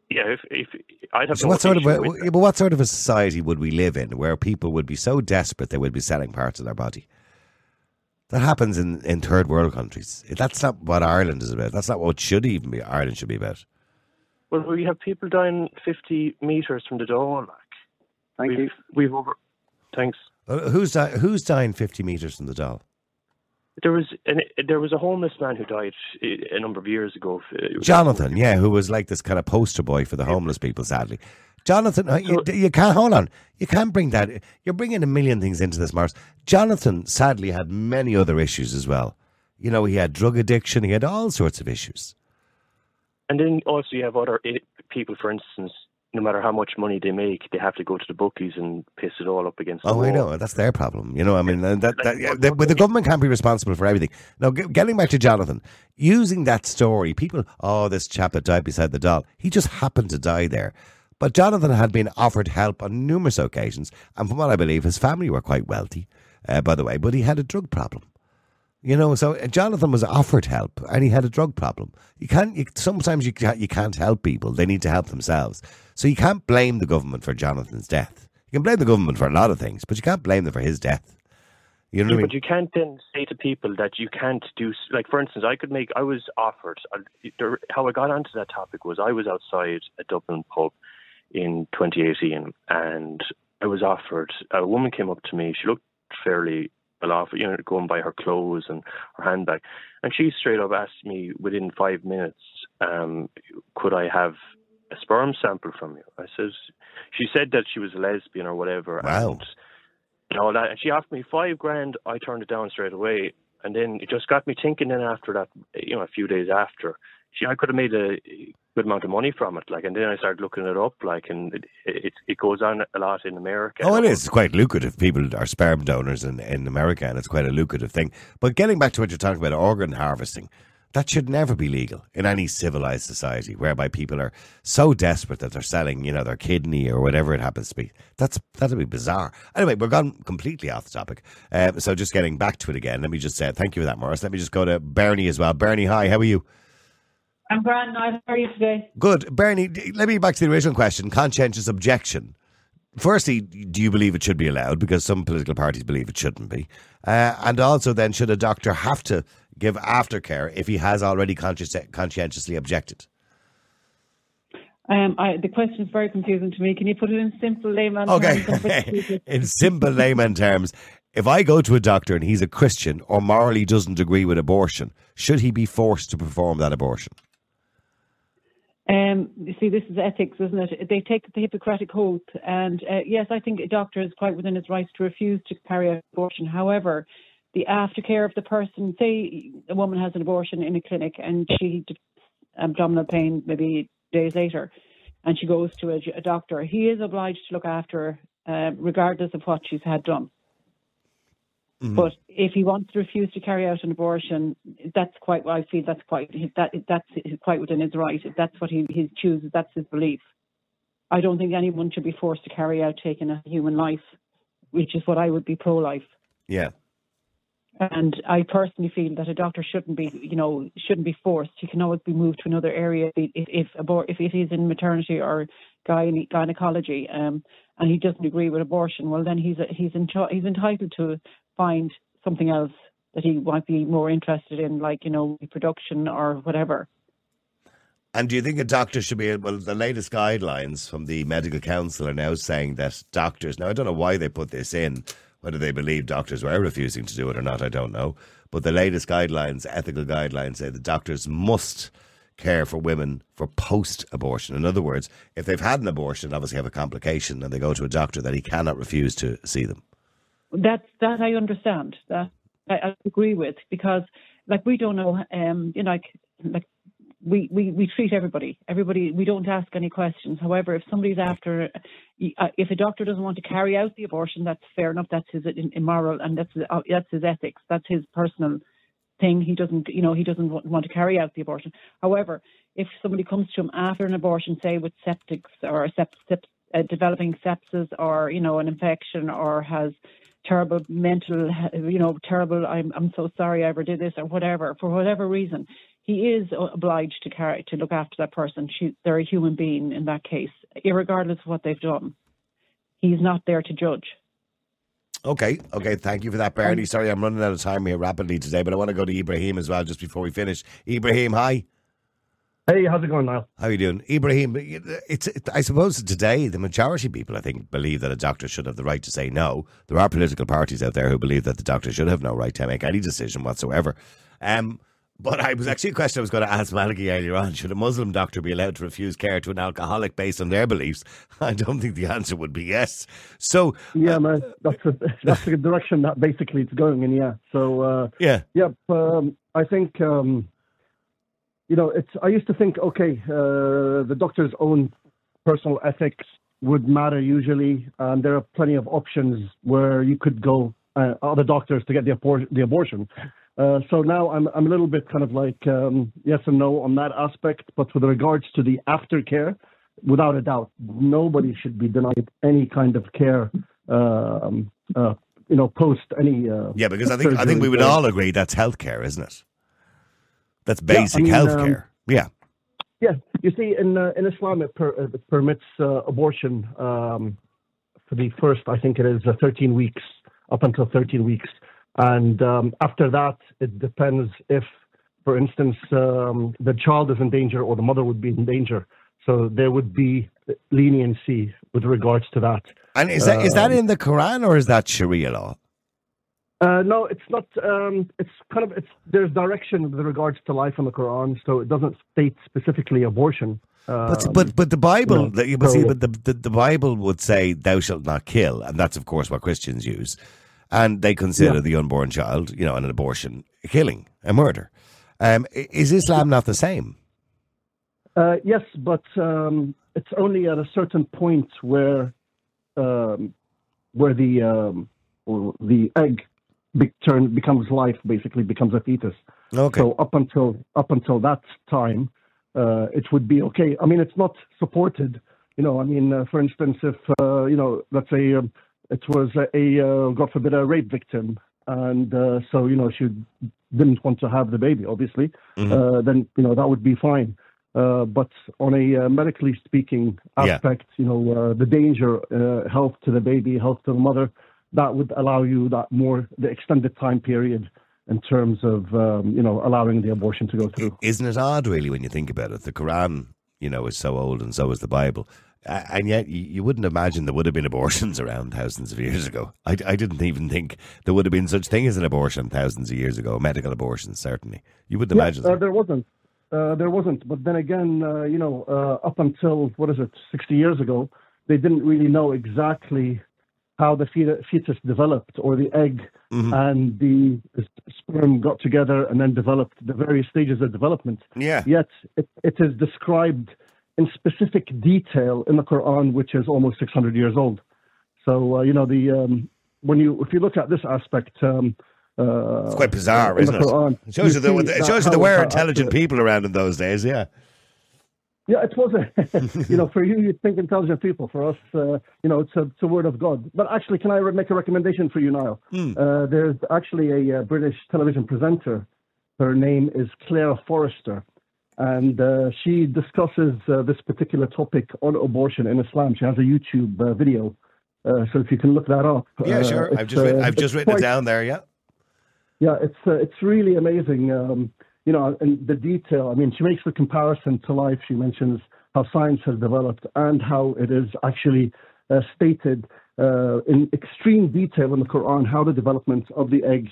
yeah, if if I'd have So no what sort of a, but what sort of a society would we live in where people would be so desperate they would be selling parts of their body? That happens in, in third world countries. That's not what Ireland is about. That's not what should even be Ireland should be about. Well, we have people dying 50 meters from the door. Like, Thank we've, you. We've over. Thanks. Uh, Who's di- who's dying fifty meters from the Dáil? There was an, there was a homeless man who died a a number of years ago. Jonathan, yeah, who was like this kind of poster boy for the homeless people. Sadly, Jonathan, uh, you, you can't hold on. You can't bring that. You're bringing a million things into this, Morris. Jonathan sadly had many other issues as well. You know, he had drug addiction. He had all sorts of issues. And then also you have other people, for instance, no matter how much money they make, they have to go to the bookies and piss it all up against the Oh. I know. That's their problem. You know, I mean, that, that, yeah, the, but the government can't be responsible for everything. Now, getting back to Jonathan, using that story, people, oh, this chap that died beside the Dáil, he just happened to die there. But Jonathan had been offered help on numerous occasions, and from what I believe, his family were quite wealthy, uh, by the way, but he had a drug problem. You know, so uh, Jonathan was offered help, and he had a drug problem. You can't. You, sometimes you can't. You can't help people; they need to help themselves. So you can't blame the government for Jonathan's death. You can blame the government for a lot of things, but you can't blame them for his death. You know Yeah, what I mean? but you can't then say to people that you can't do. Like, for instance, I could make. I was offered. uh, How I got onto that topic was I was outside a Dublin pub in 2018, and I was offered. A woman came up to me. She looked fairly off, you know, going by her clothes and her handbag, and she straight up asked me within five minutes, um, could I have a sperm sample from you? I says. She said that she was a lesbian or whatever. Wow. And, and all that. And she offered me five grand. I turned it down straight away. And then it just got me thinking. Then after that, you know, a few days after, she, I could have made a good amount of money from it. Like, and then I started looking it up. Like, and it it, it goes on a lot in America. Oh, it is. It's quite lucrative. People are sperm donors in, in America, and it's quite a lucrative thing. But getting back to what you're talking about, organ harvesting, that should never be legal in any civilized society, whereby people are so desperate that they're selling, you know, their kidney or whatever it happens to be. That's that'd be bizarre. Anyway, we're gone completely off the topic. Um, so just getting back to it again. Let me just say thank you for that, Morris. Let me just go to Bernie as well. Bernie, hi. How are you? I'm grand. How are you today? Good. Bernie, let me back to the original question conscientious objection. Firstly, do you believe it should be allowed? Because some political parties believe it shouldn't be. Uh, and also, then, should a doctor have to give aftercare if he has already consci- conscientiously objected? Um, I, the question is very confusing to me. Can you put it in simple layman terms? Okay. <laughs> in simple layman terms, if I go to a doctor and he's a Christian or morally doesn't agree with abortion, should he be forced to perform that abortion? Um, you see, this is ethics, isn't it? They take the Hippocratic oath, and uh, yes, I think a doctor is quite within his rights to refuse to carry out abortion. However, the aftercare of the person, say a woman has an abortion in a clinic and she abdominal pain maybe days later, and she goes to a, a doctor, he is obliged to look after her, uh, regardless of what she's had done. Mm-hmm. But if he wants to refuse to carry out an abortion, that's quite. I feel that's quite that that's quite within his right. If that's what he, he chooses, that's his belief. I don't think anyone should be forced to carry out taking a human life, which is what I would be pro-life. Yeah. And I personally feel that a doctor shouldn't be, you know, shouldn't be forced. He can always be moved to another area if if abor- if it is in maternity or gyne- gynecology, um, and he doesn't agree with abortion. Well, then he's he's he's entitled to find something else that he might be more interested in, like you know, reproduction or whatever. And do you think a doctor should be well? The latest guidelines from the medical council are now saying that doctors. Now, I don't know why they put this in whether they believe doctors were refusing to do it or not, I don't know. But the latest guidelines, ethical guidelines, say that doctors must care for women for post abortion. In other words, if they've had an abortion, obviously have a complication, and they go to a doctor, that he cannot refuse to see them. That that I understand. That I, I agree with because, like, we don't know. Um, you know, like like we, we, we treat everybody. Everybody, we don't ask any questions. However, if somebody's after, uh, if a doctor doesn't want to carry out the abortion, that's fair enough. That's his immoral and that's uh, that's his ethics. That's his personal thing. He doesn't, you know, he doesn't want to carry out the abortion. However, if somebody comes to him after an abortion, say with septics or sept, uh, developing sepsis or you know an infection or has terrible mental, you know, terrible. I'm I'm so sorry I ever did this or whatever for whatever reason he is obliged to carry to look after that person. She, they're a human being in that case, regardless of what they've done. He's not there to judge. Okay, okay. Thank you for that, Bernie. Um, sorry, I'm running out of time here rapidly today, but I want to go to Ibrahim as well just before we finish. Ibrahim, hi. Hey, how's it going, Niall? How are you doing, Ibrahim? It's it, I suppose today the majority of people, I think, believe that a doctor should have the right to say no. There are political parties out there who believe that the doctor should have no right to make any decision whatsoever. Um, but I was actually a question I was going to ask Malachy earlier on. Should a Muslim doctor be allowed to refuse care to an alcoholic based on their beliefs? <laughs> I don't think the answer would be yes. So yeah, uh, man, that's a, <laughs> that's the direction that basically it's going in. Yeah. So uh, yeah, yep. Um, I think um, you know it's. I used to think okay, uh, the doctor's own personal ethics would matter usually, and there are plenty of options where you could go uh, other doctors to get the, abor- the abortion. Uh, so now I'm I'm a little bit kind of like um, yes and no on that aspect, but with regards to the aftercare, without a doubt, nobody should be denied any kind of care. Um, uh, you know, post any. Uh, yeah, because I think I think we would all agree that's healthcare, isn't it? That's basic yeah, I mean, healthcare. Um, yeah. Yeah, you see, in uh, in Islam, it, per, it permits uh, abortion um, for the first, I think it is, 13 weeks, up until 13 weeks. And um, after that, it depends if, for instance, um, the child is in danger or the mother would be in danger. So there would be leniency with regards to that. And is that is that um, in the Quran or is that Sharia law? Uh, no, it's not. Um, it's kind of it's there's direction with regards to life in the Quran, so it doesn't state specifically abortion. but but um, but the Bible, the, see, but the, the the Bible would say thou shalt not kill, and that's of course what Christians use and they consider yeah. the unborn child, you know, an abortion a killing, a murder. Um, is Islam not the same? Uh, yes, but um, it's only at a certain point where um, where the um, or the egg be- turn becomes life, basically becomes a fetus. Okay. So up until up until that time, uh, it would be okay. I mean, it's not supported. You know, I mean, uh, for instance, if uh, you know, let's say um, it was a, a uh, God forbid a rape victim, and uh, so you know she didn't want to have the baby, obviously, Mhm. uh, then you know that would be fine. Uh, but on a uh, medically speaking Yeah. aspect, you know, uh, the danger, uh, health to the baby, health to the mother, that would allow you that more the extended time period in terms of um, you know allowing the abortion to go through. Isn't it odd, really, when you think about it? The Quran, you know, is so old, and so is the Bible. A- And yet, you you wouldn't imagine there would have been abortions <laughs> around thousands of years ago. I, I didn't even think there would have been such thing as an abortion thousands of years ago. Medical abortions, certainly. You wouldn't Yeah, imagine. uh, there wasn't. Uh, there wasn't. But then again, uh, you know, uh, up until what is it, 60 years ago, they didn't really know exactly how the fetus developed or the egg Mm-hmm. and the sperm got together and then developed the various stages of development. Yeah. Yet it, it is described in specific detail in the Quran, which is almost 600 years old. So uh, you know the um, when you if you look at this aspect. Um, uh, It's quite bizarre, isn't it? Quran, It shows you, that, it shows you there were intelligent people around in those days, yeah. Yeah, it was a, <laughs> you know, <laughs> for you, you'd think intelligent people. For us, uh, you know, it's a, it's a word of God. But actually, can I re- make a recommendation for you, Niall? Hmm. Uh, there's actually a, uh British television presenter. Her name is Claire Forrester. And uh, she discusses uh, this particular topic on abortion in Islam. She has a YouTube uh, video. Uh, so if you can look that up. Yeah, sure. I've just, writ- uh, I've just written it down there, yeah. yeah, it's uh, it's really amazing. Um, you know, and the detail. I mean, she makes the comparison to life. She mentions how science has developed and how it is actually uh, stated uh, in extreme detail in the Quran how the development of the egg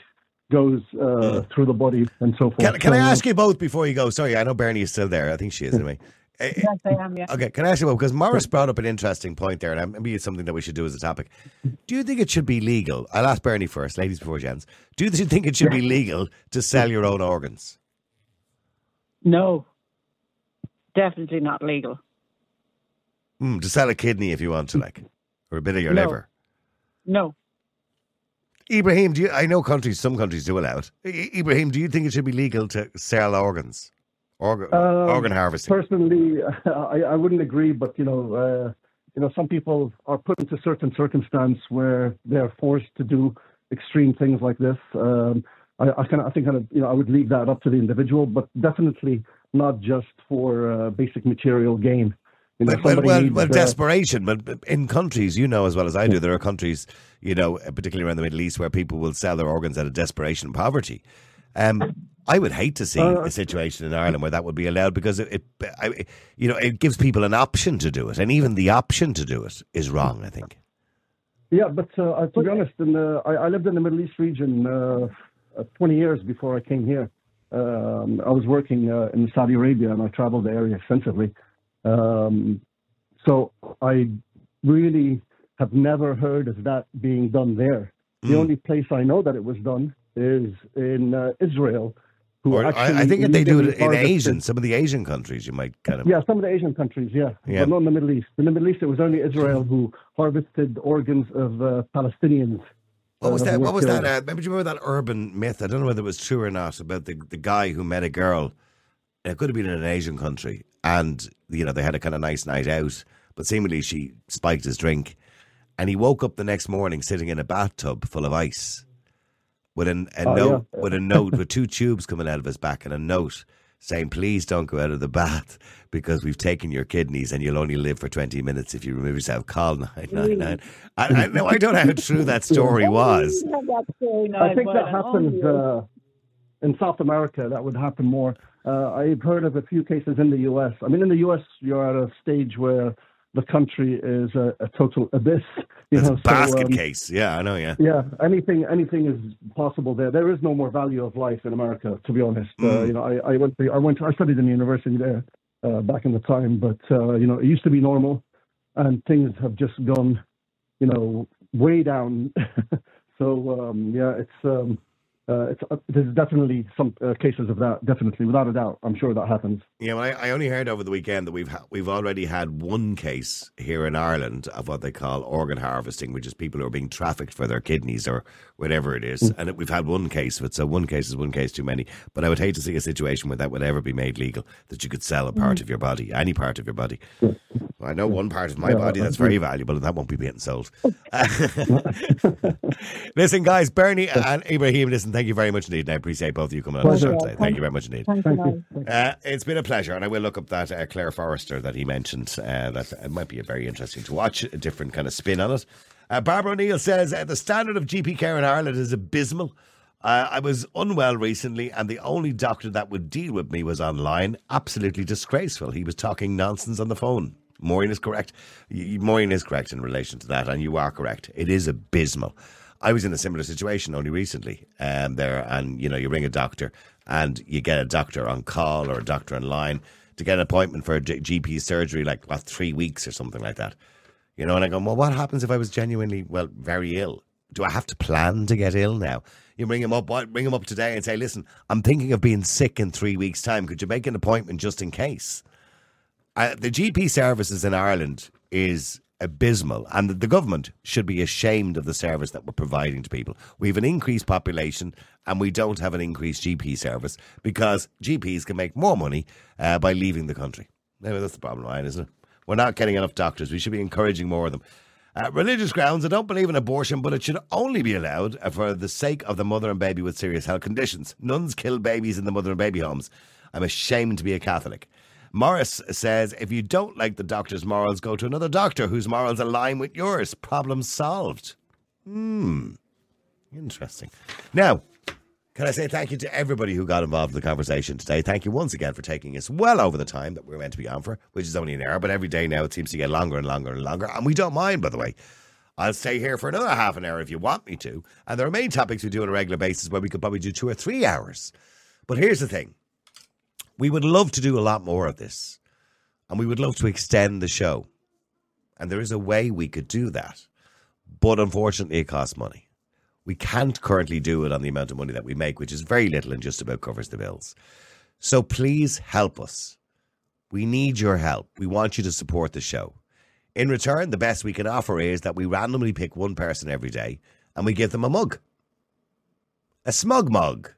goes uh, through the body and so forth. Can, can I So, uh, ask you both before you go? Sorry, I know Bernie is still there. I think she is anyway. <laughs> Yes, I am. Yeah. Okay, can I ask you about because Morris brought up an interesting point there, and maybe it's something that we should do as a topic. Do you think it should be legal? I'll ask Bernie first, ladies before gents. Do you think it should be legal to sell your own organs? No, definitely not legal. Hmm, to sell a kidney if you want to, like, or a bit of your No. liver. No, Ibrahim, do you? I know countries, some countries do allow it. I- Ibrahim, do you think it should be legal to sell organs, organ, Um, organ harvesting? Personally, <laughs> I, I wouldn't agree, but you know, uh, you know, some people are put into certain circumstance where they're forced to do extreme things like this. Um, I, I kind of, I think, kind of, you know, I would leave that up to the individual, but definitely not just for uh, basic material gain. You know, Well, well, needs, well, uh, desperation. But in countries, you know as well as I do, there are countries, you know, particularly around the Middle East, where people will sell their organs out of desperation and poverty. Um, I would hate to see Uh, a situation in Ireland where that would be allowed because it, it I, you know, it gives people an option to do it, and even the option to do it is wrong. I think. Yeah, but uh, to be honest, in I, I lived in the Middle East region uh, 20 years before I came here. Um, I was working uh, in Saudi Arabia and I traveled the area extensively. Um, so I really have never heard of that being done there. The Mm. only place I know that it was done is in uh, Israel. Who Or, I, I think they do it in Asian, some of the Asian countries. You might kind of. yeah, some of the Asian countries, yeah, Yeah. but not in the Middle East. In the Middle East, it was only Israel who harvested organs of uh, Palestinians. What was that? What was that? Uh, maybe do you remember that urban myth? I don't know whether it was true or not about the, the guy who met a girl. It could have been in an Asian country, and you know they had a kind of nice night out, but seemingly she spiked his drink, and he woke up the next morning sitting in a bathtub full of ice, with an, a Oh, note yeah. with a note with two tubes coming out of his back and a note saying, "Please don't go out of the bath because we've taken your kidneys and you'll only live for twenty minutes if you remove yourself." Call nine nine nine. I, I, no, I don't know how true that story was. I think that happens uh, in South America. That would happen more. Uh, I've heard of a few cases in the U.S. I mean, in the U.S., you're at a stage where the country is a, a total abyss. You know, a so, basket um, case. Yeah, I know. Yeah. Yeah, anything anything is possible there. There is no more value of life in America, to be honest. Uh, Mm. you know, I, I went to, I went to, I studied in the university there uh, back in the time, but uh, you know, it used to be normal, and things have just gone, you know, way down. <laughs> so um, yeah, it's um, uh, uh, there's definitely some uh, cases of that. Definitely, without a doubt, I'm sure that happens. Yeah, well, I, I only heard over the weekend that we've ha- we've already had one case here in Ireland of what they call organ harvesting, which is people who are being trafficked for their kidneys or whatever it is. Mm. And we've had one case of it, so one case is one case too many. But I would hate to see a situation where that would ever be made legal that you could sell a part Mm. of your body, any part of your body. I know one part of my body that's very valuable, and that won't be being sold. <laughs> <laughs> listen, guys, Bernie and Ibrahim, listen, thank you very much indeed. And I appreciate both of you coming on the show today. Thank you very much indeed. Thank you, Uh, it's been a pleasure, and I will look up that uh, Claire Forrester that he mentioned. Uh, that it might be a very interesting to watch, a different kind of spin on it. Uh, Barbara O'Neill says the standard of GP care in Ireland is abysmal. Uh, I was unwell recently, and the only doctor that would deal with me was online. Absolutely disgraceful. He was talking nonsense on the phone. Maureen is correct. Maureen is correct in relation to that, and you are correct. It is abysmal. I was in a similar situation only recently, um, there, and you know, you ring a doctor, and you get a doctor on call or a doctor online to get an appointment for a G- GP surgery, like what three weeks or something like that. You know, and I go, well, what happens if I was genuinely, well, very ill? Do I have to plan to get ill now? You bring him up, what- ring him up today and say, listen, I'm thinking of being sick in three weeks' time. Could you make an appointment just in case? Uh, the GP services in Ireland is abysmal, and the, government should be ashamed of the service that we're providing to people. We have an increased population, and we don't have an increased GP service because GPs can make more money uh, by leaving the country. Maybe that's the problem, Ryan, isn't it? We're not getting enough doctors. We should be encouraging more of them. Uh, religious grounds, I don't believe in abortion, but it should only be allowed for the sake of the mother and baby with serious health conditions. Nuns kill babies in the mother and baby homes. I'm ashamed to be a Catholic. Morris says, if you don't like the doctor's morals, go to another doctor whose morals align with yours. Problem solved. Hmm. Interesting. Now, can I say thank you to everybody who got involved in the conversation today? Thank you once again for taking us well over the time that we we're meant to be on for, which is only an hour, but every day now it seems to get longer and longer and longer. And we don't mind, by the way. I'll stay here for another half an hour if you want me to. And there are many topics we do on a regular basis where we could probably do two or three hours. But here's the thing we would love to do a lot more of this, and we would love to extend the show. And there is a way we could do that. But unfortunately, it costs money. We can't currently do it on the amount of money that we make, which is very little and just about covers the bills. So please help us. We need your help. We want you to support the show. In return, the best we can offer is that we randomly pick one person every day and we give them a mug. A smug mug.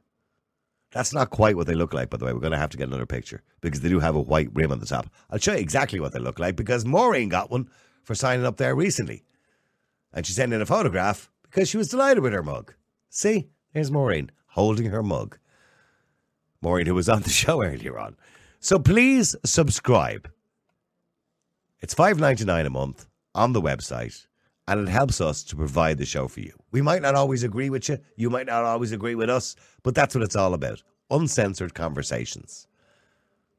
That's not quite what they look like, by the way. We're going to have to get another picture because they do have a white rim on the top. I'll show you exactly what they look like because Maureen got one for signing up there recently. And she sent in a photograph because she was delighted with her mug. See, there's Maureen holding her mug. Maureen, who was on the <laughs> show earlier on. So please subscribe. It's five ninety nine a month on the website, and it helps us to provide the show for you. We might not always agree with you, you might not always agree with us, but that's what it's all about. Uncensored conversations.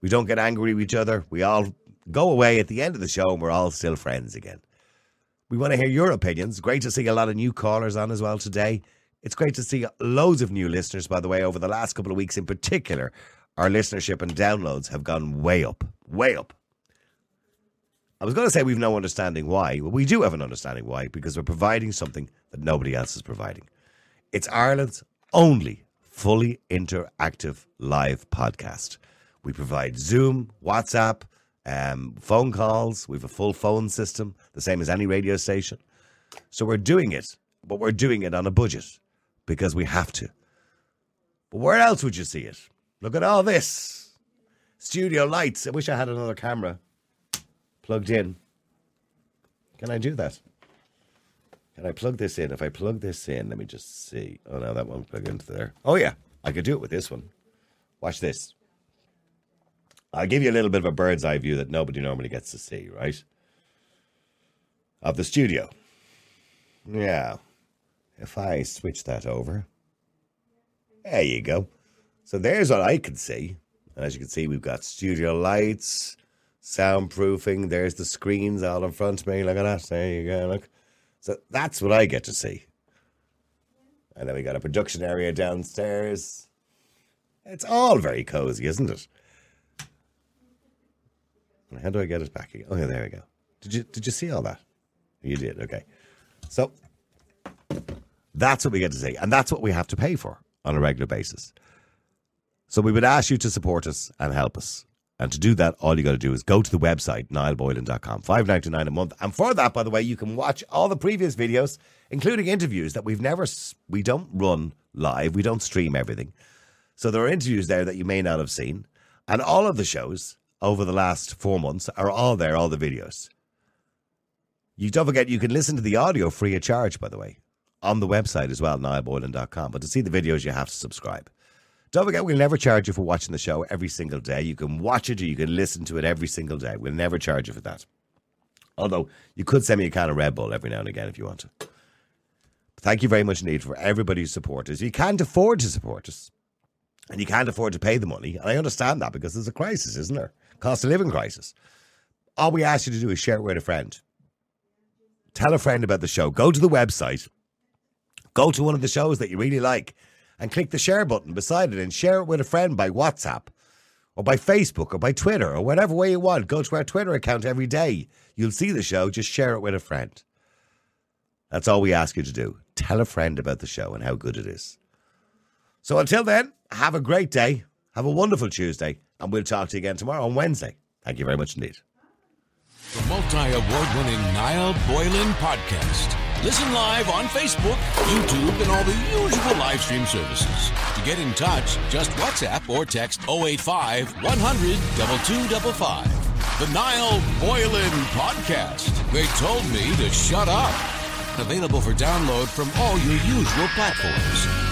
We don't get angry with each other. We all go away at the end of the show and we're all still friends again. We want to hear your opinions. Great to see a lot of new callers on as well today. It's great to see loads of new listeners, by the way, over the last couple of weeks in particular. Our listenership and downloads have gone way up, way up. I was going to say we've no understanding why. Well, we do have an understanding why because we're providing something that nobody else is providing. It's Ireland's only fully interactive live podcast. We provide Zoom, WhatsApp, um, phone calls. We have a full phone system, the same as any radio station. So we're doing it, but we're doing it on a budget because we have to. But where else would you see it? Look at all this studio lights. I wish I had another camera plugged in. Can I do that? Can I plug this in? If I plug this in, let me just see. Oh no, that won't plug into there. Oh yeah, I could do it with this one. Watch this. I'll give you a little bit of a bird's eye view that nobody normally gets to see, right? Of the studio. Yeah. If I switch that over, there you go. So there's what I can see. And as you can see, we've got studio lights, soundproofing. There's the screens all in front of me. Look at that. There you go. Look. So that's what I get to see. And then we got a production area downstairs. It's all very cozy, isn't it? How do I get it back again? Yeah, there we go. Did you did you see all that? You did. Okay. So that's what we get to see, and that's what we have to pay for. on a regular basis. So we would ask you to support us and help us. And to do that, all you got to do is go to the website, niallboylan.com, five ninety nine a month. And for that, by the way, you can watch all the previous videos, including interviews that we've never, we don't run live, we don't stream everything. So there are interviews there that you may not have seen. And all of the shows over the last four months are all there, all the videos. You don't forget, you can listen to the audio free of charge, by the way, on the website as well, niallboylan.com. But to see the videos, you have to subscribe. Don't forget, we'll never charge you for watching the show every single day. You can watch it or you can listen to it every single day. We'll never charge you for that. Although you could send me a can of Red Bull every now and again if you want to. Thank you very much indeed for everybody who supports us. You can't afford to support us and you can't afford to pay the money. And I understand that because there's a crisis, isn't there? Cost of living crisis. All we ask you to do is share it with a friend. Tell a friend about the show. Go to the website. Go to one of the shows that you really like and click the share button beside it and share it with a friend by WhatsApp or by Facebook or by Twitter or whatever way you want. Go to our Twitter account every day. You'll see the show. Just share it with a friend. That's all we ask you to do. Tell a friend about the show and how good it is. So until then, have a great day. Have a wonderful Tuesday. And we'll talk to you again tomorrow on Wednesday. Thank you very much indeed. The multi award winning Niall Boylan podcast. Listen live on Facebook, YouTube, and all the usual live stream services. To get in touch, just WhatsApp or text 085 100 2255. The Niall Boylan Podcast. They told me to shut up. Available for download from all your usual platforms.